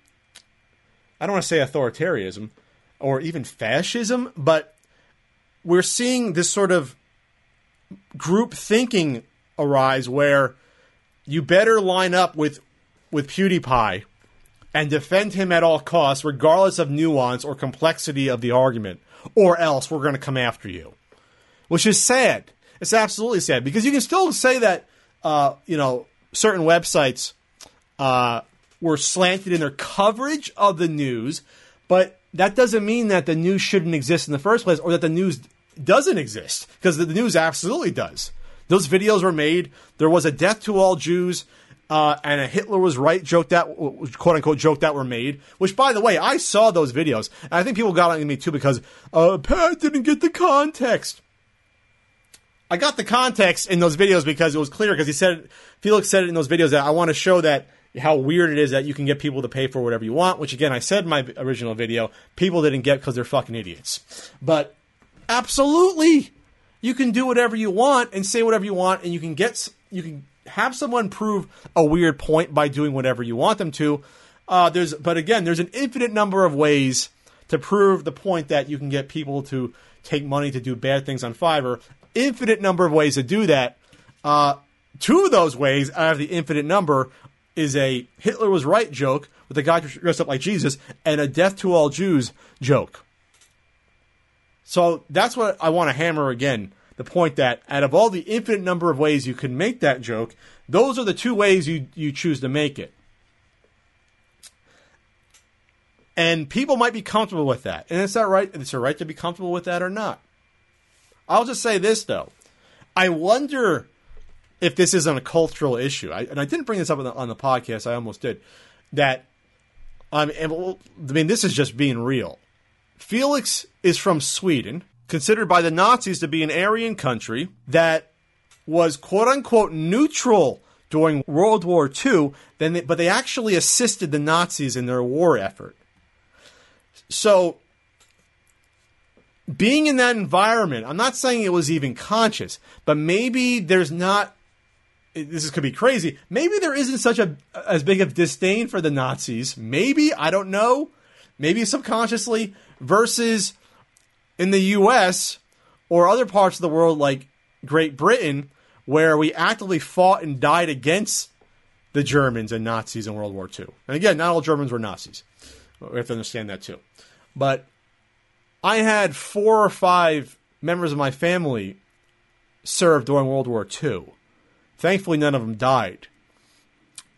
I don't want to say authoritarianism or even fascism, but we're seeing this sort of group thinking arise where you better line up with with PewDiePie and defend him at all costs, regardless of nuance or complexity of the argument, or else we're going to come after you. Which is sad. It's absolutely sad because you can still say that uh, you know certain websites uh, were slanted in their coverage of the news, but that doesn't mean that the news shouldn't exist in the first place or that the news doesn't exist because the news absolutely does. Those videos were made. There was a death to all Jews. Uh, and a Hitler was right joke that quote unquote joke that were made. Which, by the way, I saw those videos, and I think people got on me too because uh, Pat didn't get the context. I got the context in those videos because it was clear because he said Felix said it in those videos that I want to show that how weird it is that you can get people to pay for whatever you want, which again, I said in my original video, people didn't get because they're fucking idiots. But absolutely, you can do whatever you want and say whatever you want, and you can get, you can have someone prove a weird point by doing whatever you want them to. Uh, there's, but again, there's an infinite number of ways to prove the point that you can get people to take money to do bad things on Fiverr. Infinite number of ways to do that. Uh, two of those ways out of the infinite number is a Hitler was right joke with a guy dressed up like Jesus and a death to all Jews joke. So that's what I want to hammer again. The point that out of all the infinite number of ways you can make that joke, those are the two ways you, you choose to make it. And people might be comfortable with that. And it's not right it's a right to be comfortable with that or not. I'll just say this though. I wonder if this isn't a cultural issue. I, and I didn't bring this up on the, on the podcast. I almost did. That I mean, this is just being real. Felix is from Sweden, considered by the Nazis to be an Aryan country that was quote unquote neutral during World War II. Then, they, but they actually assisted the Nazis in their war effort. So, being in that environment, I'm not saying it was even conscious, but maybe there's not this could be crazy. Maybe there isn't such a as big of disdain for the Nazis. Maybe I don't know. Maybe subconsciously versus in the U.S. or other parts of the world like Great Britain, where we actively fought and died against the Germans and Nazis in World War II. And again, not all Germans were Nazis. We have to understand that too. But I had four or five members of my family serve during World War II Thankfully, none of them died.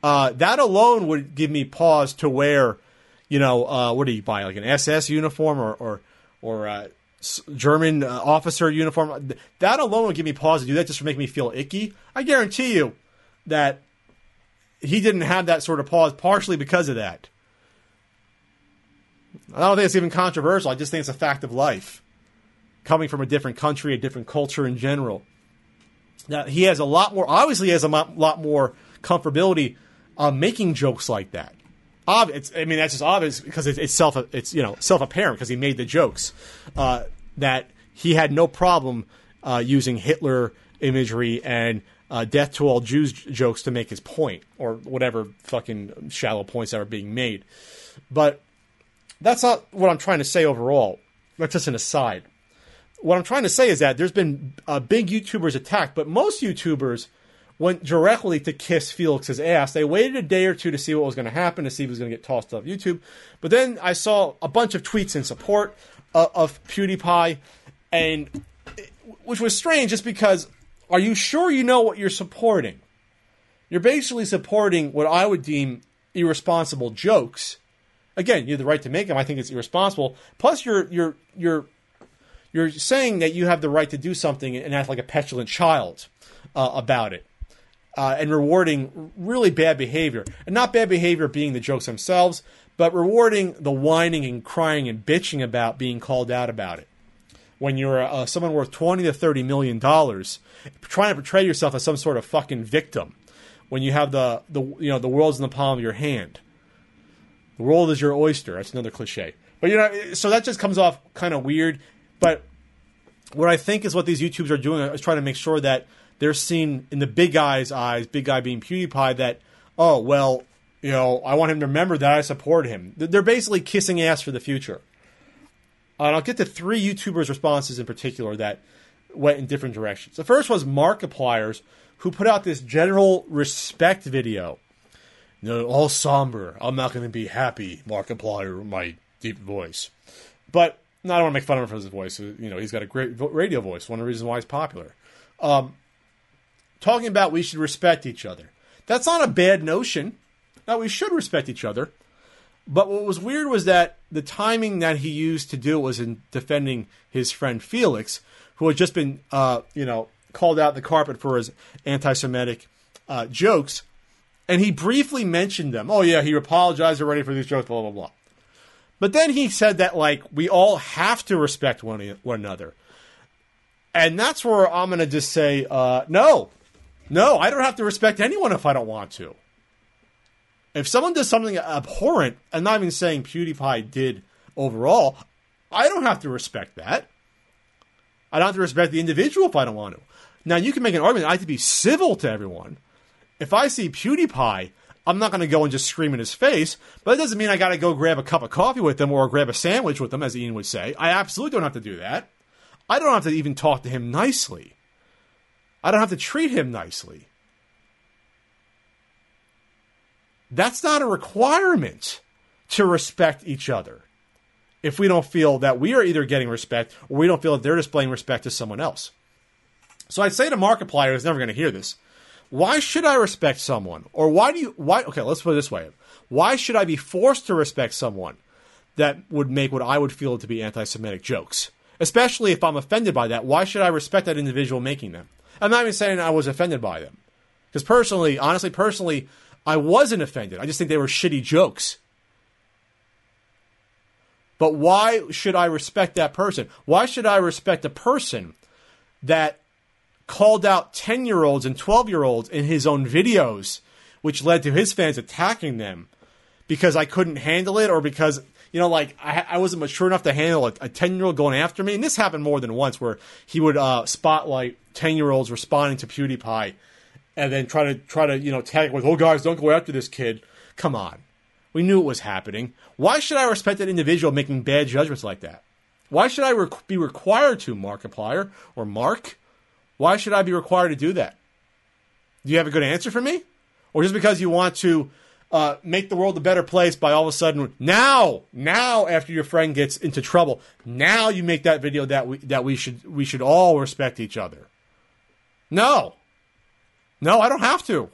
Uh, that alone would give me pause to wear, you know, uh, what do you buy, like an SS uniform or or or uh, German uh, officer uniform? That alone would give me pause to do that, just to make me feel icky. I guarantee you that he didn't have that sort of pause, partially because of that. I don't think it's even controversial. I just think it's a fact of life, coming from a different country, a different culture in general. Now he has a lot more. Obviously, has a lot more comfortability uh, making jokes like that. I mean, that's just obvious because it's, it's self. It's you know self apparent because he made the jokes uh, that he had no problem uh, using Hitler imagery and uh, death to all Jews jokes to make his point or whatever fucking shallow points that are being made. But that's not what I'm trying to say overall. That's just an aside what I'm trying to say is that there's been uh, big YouTubers attacked, but most YouTubers went directly to kiss Felix's ass. They waited a day or two to see what was going to happen, to see if he was going to get tossed off YouTube. But then I saw a bunch of tweets in support uh, of PewDiePie, and which was strange, just because are you sure you know what you're supporting? You're basically supporting what I would deem irresponsible jokes. Again, you have the right to make them. I think it's irresponsible. Plus, you're you're you're you're saying that you have the right to do something and act like a petulant child uh, about it. uh, and rewarding really bad behavior. And not bad behavior being the jokes themselves, but rewarding the whining and crying and bitching about being called out about it. When you're uh, someone worth 20 to 30 million dollars, trying to portray yourself as some sort of fucking victim when you have the, the you know the world's in the palm of your hand. The world is your oyster. That's another cliche. But you know, so that just comes off kind of weird. But what I think is what these YouTubers are doing is trying to make sure that they're seen in the big guy's eyes, big guy being PewDiePie, that, oh, well, you know, I want him to remember that I support him. They're basically kissing ass for the future. And I'll get to three YouTubers' responses in particular that went in different directions. The first was Markiplier's, who put out this general respect video. You know, all somber. I'm not going to be happy, Markiplier, my deep voice. But I don't want to make fun of him for his voice. You know, he's got a great radio voice. One of the reasons why he's popular. Um, talking about we should respect each other. That's not a bad notion. Now we should respect each other. But what was weird was that the timing that he used to do it was in defending his friend Felix, who had just been, uh, you know, called out the carpet for his anti-Semitic uh, jokes, and he briefly mentioned them. Oh yeah, he apologized already for these jokes, blah blah blah. But then he said that like we all have to respect one one another, and that's where I'm going to just say uh, no, no, I don't have to respect anyone if I don't want to. If someone does something abhorrent, I'm not even saying PewDiePie did overall, I don't have to respect that. I don't have to respect the individual if I don't want to. Now, you can make an argument I have to be civil to everyone. If I see PewDiePie, I'm not going to go and just scream in his face, but it doesn't mean I got to go grab a cup of coffee with him or grab a sandwich with him, as Ian would say. I absolutely don't have to do that. I don't have to even talk to him nicely. I don't have to treat him nicely. That's not a requirement to respect each other if we don't feel that we are either getting respect or we don't feel that they're displaying respect to someone else. So I'd say to Markiplier who's never going to hear this, why should I respect someone? Or why do you why okay, let's put it this way. Why should I be forced to respect someone that would make what I would feel to be anti-Semitic jokes? Especially if I'm offended by that, why should I respect that individual making them? I'm not even saying I was offended by them. Because personally, honestly, personally, I wasn't offended. I just think they were shitty jokes. But why should I respect that person? Why should I respect a person that called out 10 year olds and 12 year olds in his own videos, which led to his fans attacking them because I couldn't handle it or because, you know, like I, I wasn't mature enough to handle a 10 year old going after me. And this happened more than once where he would uh, spotlight 10 year olds responding to PewDiePie and then try to try to you know tag with oh guys don't go after this kid. Come on. We knew it was happening. Why should i respect that individual making bad judgments like that? Why should i re- be required to markiplier or mark why should i be required to do that? Do you have a good answer for me? Or just because you want to uh, make the world a better place by all of a sudden now now after your friend gets into trouble now you make that video that we that we should we should all respect each other. No. No, I don't have to.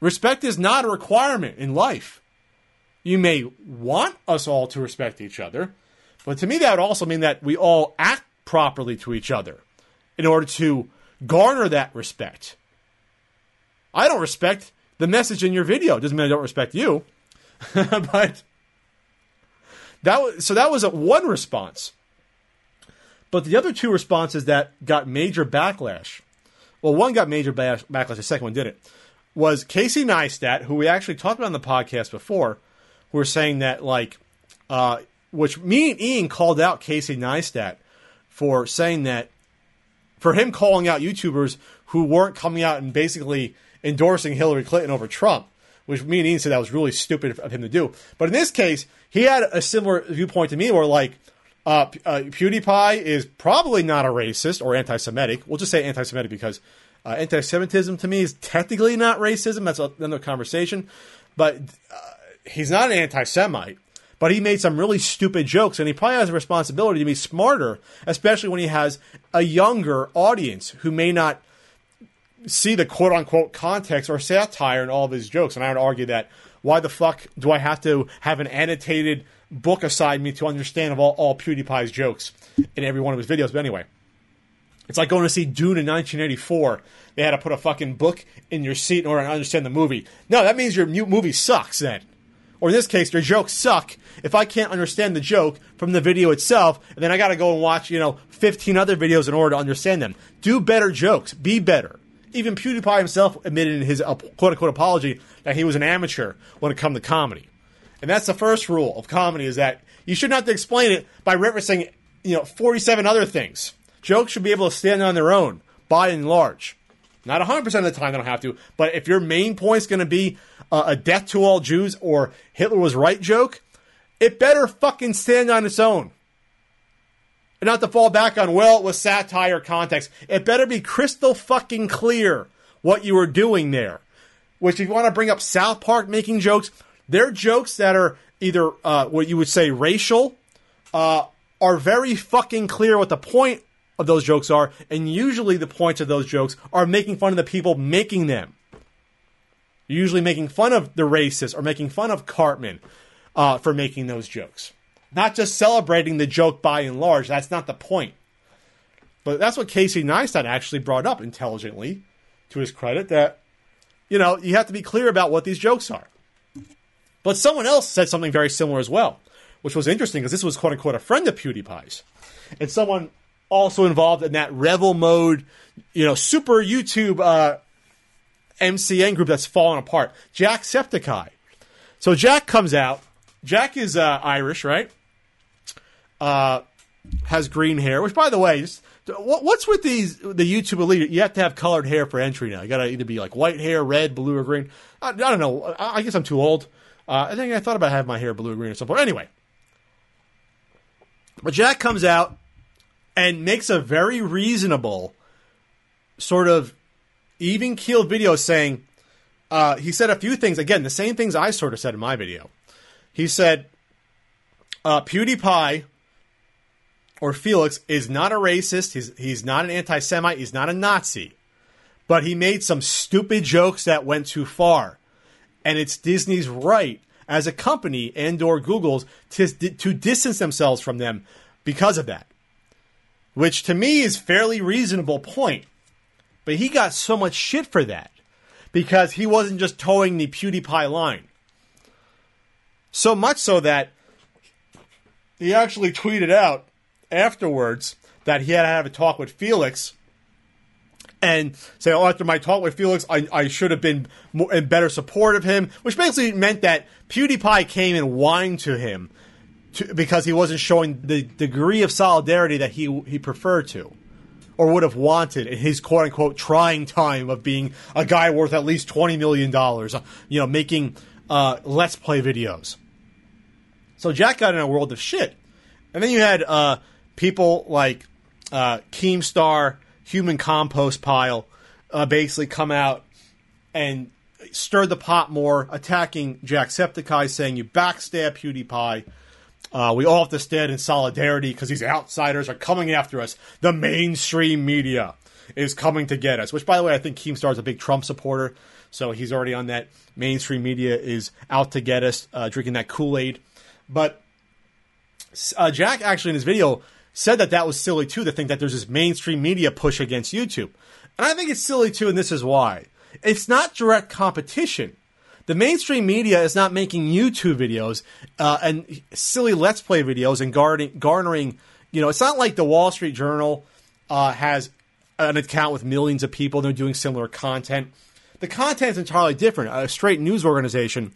Respect is not a requirement in life. You may want us all to respect each other, but to me, that would also mean that we all act properly to each other in order to garner that respect. I don't respect the message in your video. Doesn't mean I don't respect you, but that was so that was a one response. But the other two responses that got major backlash well, one got major backlash, the second one didn't, was Casey Neistat, who we actually talked about on the podcast before, who were saying that, like, uh, which me and Ian called out Casey Neistat for saying that, for him calling out YouTubers who weren't coming out and basically endorsing Hillary Clinton over Trump, which me and Ian said that was really stupid of him to do. But in this case, he had a similar viewpoint to me where, like, uh, uh, PewDiePie is probably not a racist or anti-Semitic. We'll just say anti-Semitic because uh, anti-Semitism to me is technically not racism. That's another conversation. But uh, he's not an anti-Semite. But he made some really stupid jokes, and he probably has a responsibility to be smarter, especially when he has a younger audience who may not see the quote unquote context or satire in all of his jokes. And I would argue that why the fuck do I have to have an annotated book aside me to understand of all, all PewDiePie's jokes in every one of his videos. But anyway, It's like going to see Dune in 1984. They had to put a fucking book in your seat in order to understand the movie. No, that means your movie sucks then. Or in this case, your jokes suck if I can't understand the joke from the video itself, and then I got to go and watch, you know, 15 other videos in order to understand them. Do better jokes. Be better. Even PewDiePie himself admitted in his uh, quote unquote apology that he was an amateur when it come to comedy. And that's the first rule of comedy is that you should not have to explain it by referencing, you know, 47 other things. Jokes should be able to stand on their own, by and large. Not 100% of the time they don't have to, but if your main point is going to be uh, a death to all Jews or Hitler was right joke, it better fucking stand on its own. And not to fall back on, well, it was satire context. It better be crystal fucking clear what you were doing there. Which, if you want to bring up South Park making jokes, they're jokes that are either uh, what you would say racial, uh, are very fucking clear what the point of those jokes are, and usually the points of those jokes are making fun of the people making them. Usually making fun of the racists or making fun of Cartman uh, for making those jokes. Not just celebrating the joke by and large. That's not the point. But that's what Casey Neistat actually brought up intelligently, to his credit, that, you know, you have to be clear about what these jokes are. But someone else said something very similar as well, which was interesting because this was quote unquote a friend of PewDiePie's. And someone also involved in that Revelmode, you know, super YouTube uh, MCN group that's fallen apart. Jack Jacksepticeye. So Jack comes out. Jack is uh, Irish, right? Uh, has green hair, which, by the way, just, what, what's with these the YouTube elite? You have to have colored hair for entry now. You got to either be like white hair, red, blue, or green. I, I don't know. I, I, guess I'm too old. Uh, I think I thought about having my hair blue or green or something. Anyway, but Jack comes out and makes a very reasonable sort of even keeled video saying uh, he said a few things again the same things I sort of said in my video. He said uh, PewDiePie or Felix is not a racist. He's he's not an anti-Semite. He's not a Nazi, but he made some stupid jokes that went too far, and it's Disney's right as a company and or Google's to to distance themselves from them because of that, which to me is fairly reasonable point. But he got so much shit for that because he wasn't just toeing the PewDiePie line. So much so that he actually tweeted out afterwards that he had to have a talk with Felix and say, oh, after my talk with Felix, I, I should have been more, in better support of him, which basically meant that PewDiePie came and whined to him to, because he wasn't showing the degree of solidarity that he he preferred to or would have wanted in his quote unquote trying time of being a guy worth at least $20 million, uh, you know, making uh, Let's Play videos. So Jack got in a world of shit. And then you had uh, people like uh, Keemstar, Human Compost Pile, uh, basically come out and stir the pot more, attacking Jacksepticeye, saying you backstab PewDiePie. Uh, we all have to stand in solidarity because these outsiders are coming after us. The mainstream media is coming to get us. Which, by the way, I think Keemstar is a big Trump supporter, so he's already on that. Mainstream media is out to get us, uh, drinking that Kool Aid. But uh, Jack actually in his video said that that was silly too to think that there's this mainstream media push against YouTube, and I think it's silly too, and this is why. It's not direct competition the mainstream media is not making YouTube videos uh, and silly Let's Play videos and garnering, garnering, you know, it's not like the Wall Street Journal uh, has an account with millions of people. They're doing similar content. The content is entirely different. A straight news organization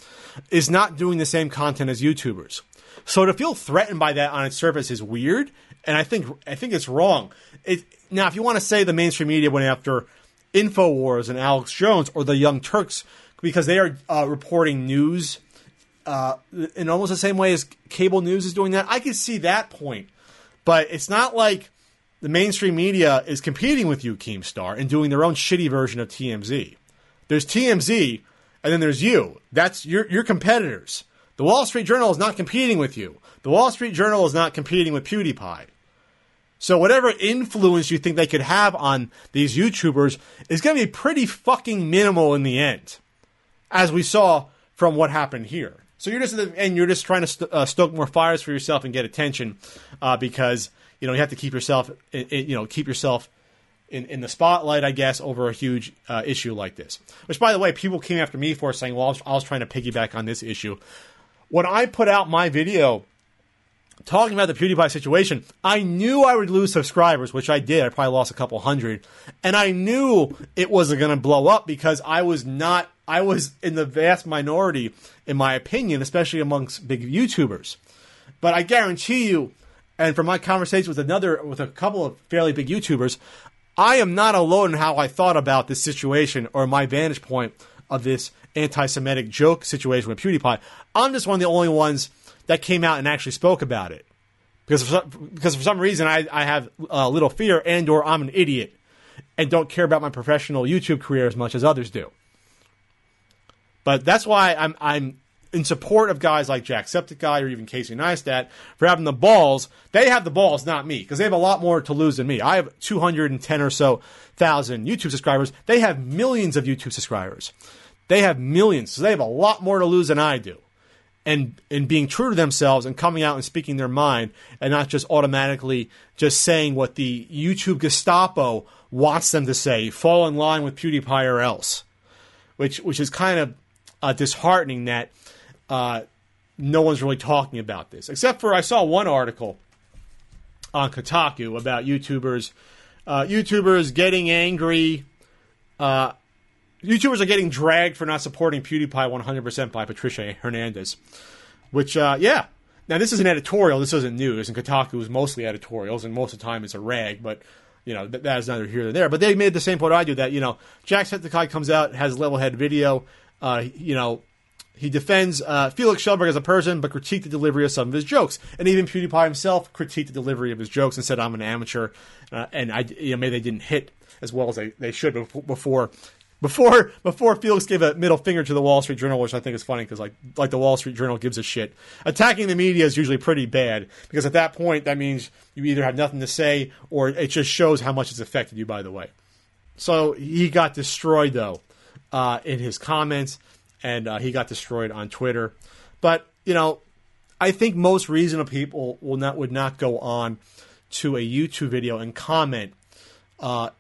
is not doing the same content as YouTubers. So to feel threatened by that on its surface is weird, and I think I think it's wrong. It, now, if you want to say the mainstream media went after Infowars and Alex Jones or the Young Turks because they are uh, reporting news uh, in almost the same way as cable news is doing that. I can see that point, but it's not like the mainstream media is competing with you, Keemstar, and doing their own shitty version of TMZ. There's TMZ, and then there's you. That's your your competitors. The Wall Street Journal is not competing with you. The Wall Street Journal is not competing with PewDiePie. So whatever influence you think they could have on these YouTubers is going to be pretty fucking minimal in the end as we saw from what happened here. So you're just and you're just trying to st- uh, stoke more fires for yourself and get attention uh, because you know you have to keep yourself you know keep yourself in, in the spotlight, I guess, over a huge uh, issue like this. Which, by the way, people came after me for saying, well, I was, I was trying to piggyback on this issue. When I put out my video talking about the PewDiePie situation, I knew I would lose subscribers, which I did. I probably lost a couple hundred. And I knew it wasn't going to blow up because I was not, I was in the vast minority, in my opinion, especially amongst big YouTubers. But I guarantee you, and from my conversation with another, with a couple of fairly big YouTubers, I am not alone in how I thought about this situation or my vantage point of this anti Semitic joke situation with PewDiePie. I'm just one of the only ones that came out and actually spoke about it. Because for some, because for some reason I, I have a little fear and or I'm an idiot and don't care about my professional YouTube career as much as others do. But that's why I'm I'm in support of guys like Jacksepticeye or even Casey Neistat for having the balls. They have the balls, not me, because they have a lot more to lose than me. I have 210 or so thousand YouTube subscribers. They have millions of YouTube subscribers. They have millions, so they have a lot more to lose than I do. And in being true to themselves and coming out and speaking their mind and not just automatically just saying what the YouTube Gestapo wants them to say, fall in line with PewDiePie or else. Which which is kind of uh, disheartening that uh, no one's really talking about this, except for I saw one article on Kotaku about YouTubers, uh, YouTubers getting angry. Uh, YouTubers are getting dragged for not supporting PewDiePie 100% by Patricia Hernandez, which, uh, yeah. Now, this is an editorial. This isn't news, and Kotaku is mostly editorials, and most of the time it's a rag, but, you know, that, is neither here nor there. But they made the same point I do that, you know, Jack Jacksepticeye comes out, has level head video, uh, you know, he defends uh, Felix Kjellberg as a person, but critiqued the delivery of some of his jokes. And even PewDiePie himself critiqued the delivery of his jokes and said, "I'm an amateur," uh, and I, you know, maybe they didn't hit as well as they, they should before. Before before Felix gave a middle finger to the Wall Street Journal, which I think is funny because like like the Wall Street Journal gives a shit. Attacking the media is usually pretty bad because at that point that means you either have nothing to say or it just shows how much it's affected you. By the way, so he got destroyed though uh, in his comments and uh, he got destroyed on Twitter. But you know, I think most reasonable people will not would not go on to a YouTube video and comment. Uh,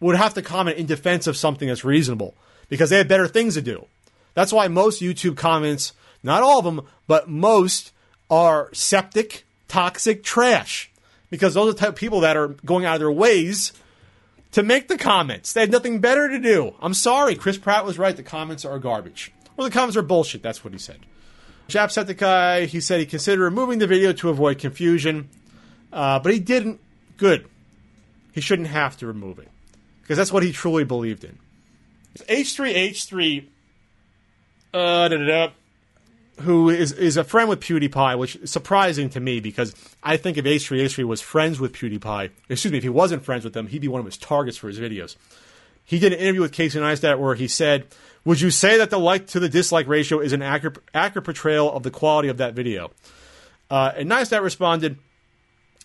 would have to comment in defense of something that's reasonable because they have better things to do. That's why most YouTube comments, not all of them, but most are septic, toxic trash. Because those are the type of people that are going out of their ways to make the comments. They had nothing better to do. I'm sorry, Chris Pratt was right. The comments are garbage. Well, the comments are bullshit. That's what he said. Jacksepticeye, he said he considered removing the video to avoid confusion, uh, but he didn't. Good. He shouldn't have to remove it because that's what he truly believed in. H3H3, uh, da, da, da, who is, is a friend with PewDiePie, which is surprising to me because I think if H3H3 was friends with PewDiePie, excuse me, if he wasn't friends with them, he'd be one of his targets for his videos. He did an interview with Casey Neistat where he said would you say that the like to the dislike ratio is an accurate, accurate portrayal of the quality of that video? Uh, and Neistat responded,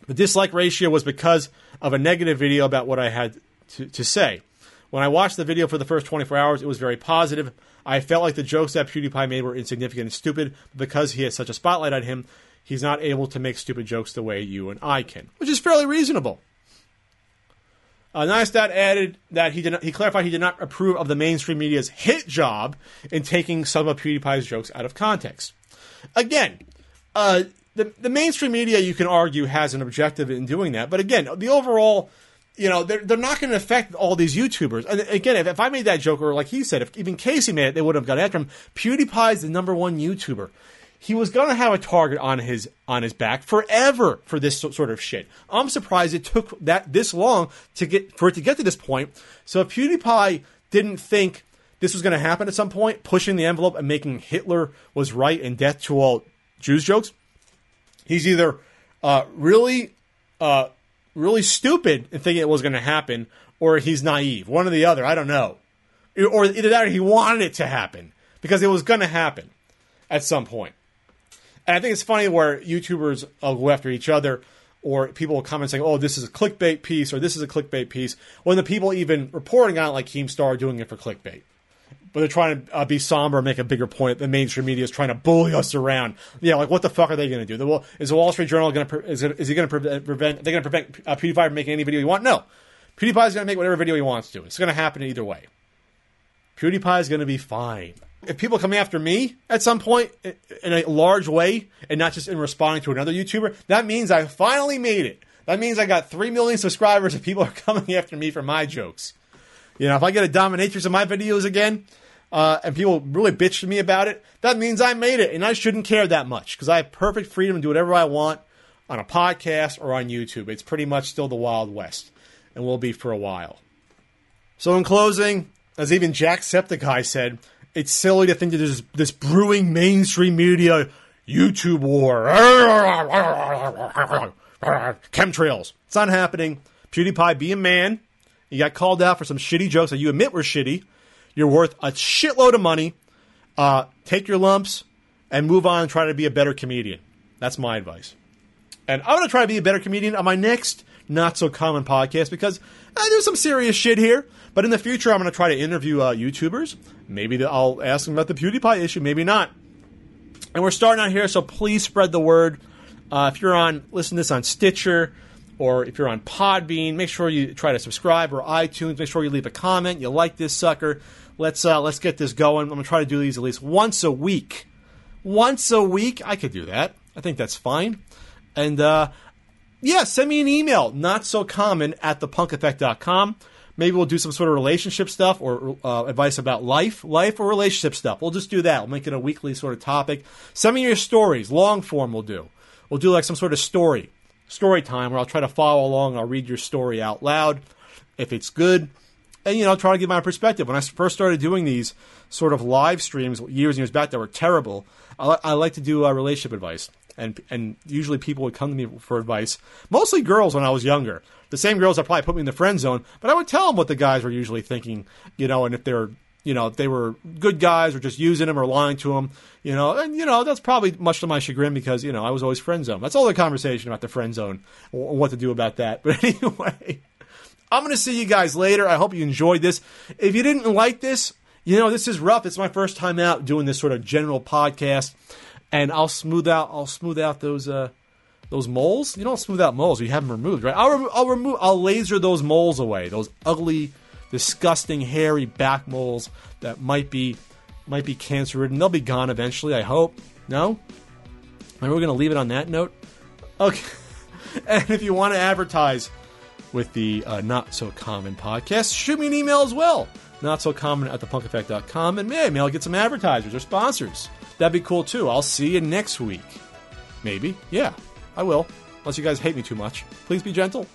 the dislike ratio was because of a negative video about what I had to, to say. When I watched the video for the first 24 hours, it was very positive. I felt like the jokes that PewDiePie made were insignificant and stupid, because he has such a spotlight on him, he's not able to make stupid jokes the way you and I can, which is fairly reasonable. Uh, Neistat added that he did not, he clarified he did not approve of the mainstream media's hit job in taking some of PewDiePie's jokes out of context. Again, uh, the the mainstream media you can argue has an objective in doing that, but again, the overall, you know, they're they're not going to affect all these YouTubers. And again, if, if I made that joke, or like he said, if even Casey made it, they would have got after him. PewDiePie is the number one YouTuber he was going to have a target on his on his back forever for this sort of shit. I'm surprised it took that this long to get for it to get to this point. So if PewDiePie didn't think this was going to happen at some point, pushing the envelope and making Hitler was right and death to all Jews jokes, he's either uh, really uh, really stupid and thinking it was going to happen, or he's naive. One or the other. I don't know. Or either that or he wanted it to happen because it was going to happen at some point. And I think it's funny where YouTubers will go after each other or people will comment saying, oh, this is a clickbait piece or this is a clickbait piece, when the people even reporting on it, like Keemstar, are doing it for clickbait. But they're trying to uh, be somber and make a bigger point. The mainstream media is trying to bully us around. Yeah, like what the fuck are they going to do? The, is the Wall Street Journal going to is, he going to prevent? Are they going to prevent uh, PewDiePie from making any video he want? No. PewDiePie is going to make whatever video he wants to. It's going to happen either way. PewDiePie is going to be fine. If people come after me at some point in a large way and not just in responding to another YouTuber, that means I finally made it. That means I got 3 million subscribers and people are coming after me for my jokes. You know, if I get a dominatrix in my videos again, uh, and people really bitch to me about it, that means I made it, and I shouldn't care that much because I have perfect freedom to do whatever I want on a podcast or on YouTube. It's pretty much still the Wild West, and will be for a while. So, in closing, as even Jacksepticeye said, it's silly to think that there's this brewing mainstream media YouTube war. Chemtrails. It's not happening. PewDiePie, be a man. You got called out for some shitty jokes that you admit were shitty. You're worth a shitload of money. Uh, take your lumps and move on and try to be a better comedian. That's my advice. And I'm going to try to be a better comedian on my next not so common podcast because uh, there's some serious shit here. But in the future, I'm going to try to interview uh, YouTubers. Maybe I'll ask them about the PewDiePie issue, maybe not. And we're starting out here, so please spread the word. Uh, if you're on, listen to this on Stitcher or if you're on Podbean, make sure you try to subscribe or iTunes. Make sure you leave a comment. You like this sucker. Let's uh, let's get this going. I'm gonna try to do these at least once a week. Once a week, I could do that. I think that's fine. And uh, yeah, send me an email. Not so common at thepunkeffect.com. Maybe we'll do some sort of relationship stuff or uh, advice about life, life or relationship stuff. We'll just do that. We'll make it a weekly sort of topic. Send me your stories. Long form we'll do. We'll do like some sort of story, story time where I'll try to follow along. I'll read your story out loud if it's good and you know try to give my perspective. When I first started doing these sort of live streams years and years back that were terrible, I, I like to do uh, relationship advice, and and usually people would come to me for advice. Mostly girls when I was younger. The same girls that probably put me in the friend zone, but I would tell them what the guys were usually thinking, you know, and if they're you know if they were good guys or just using them or lying to them, you know, and you know that's probably much to my chagrin because you know I was always friend zone. That's all the conversation about the friend zone, what to do about that. But anyway. I'm going to see you guys later. I hope you enjoyed this. If you didn't like this, you know, this is rough. It's my first time out doing this sort of general podcast, and I'll smooth out. I'll smooth out those uh, those moles. You don't smooth out moles. You have them removed, right? I'll, I'll remove. I'll laser those moles away. Those ugly, disgusting, hairy back moles that might be might be cancer ridden. They'll be gone eventually. I hope. No. Maybe we're going to leave it on that note. Okay. and if you want to advertise with the uh, Not So Common podcast, shoot me an email as well. Not so common at thepunkeffect.com, and maybe I'll get some advertisers or sponsors. That'd be cool too. I'll see you next week. Maybe. Yeah, I will. Unless you guys hate me too much. Please be gentle.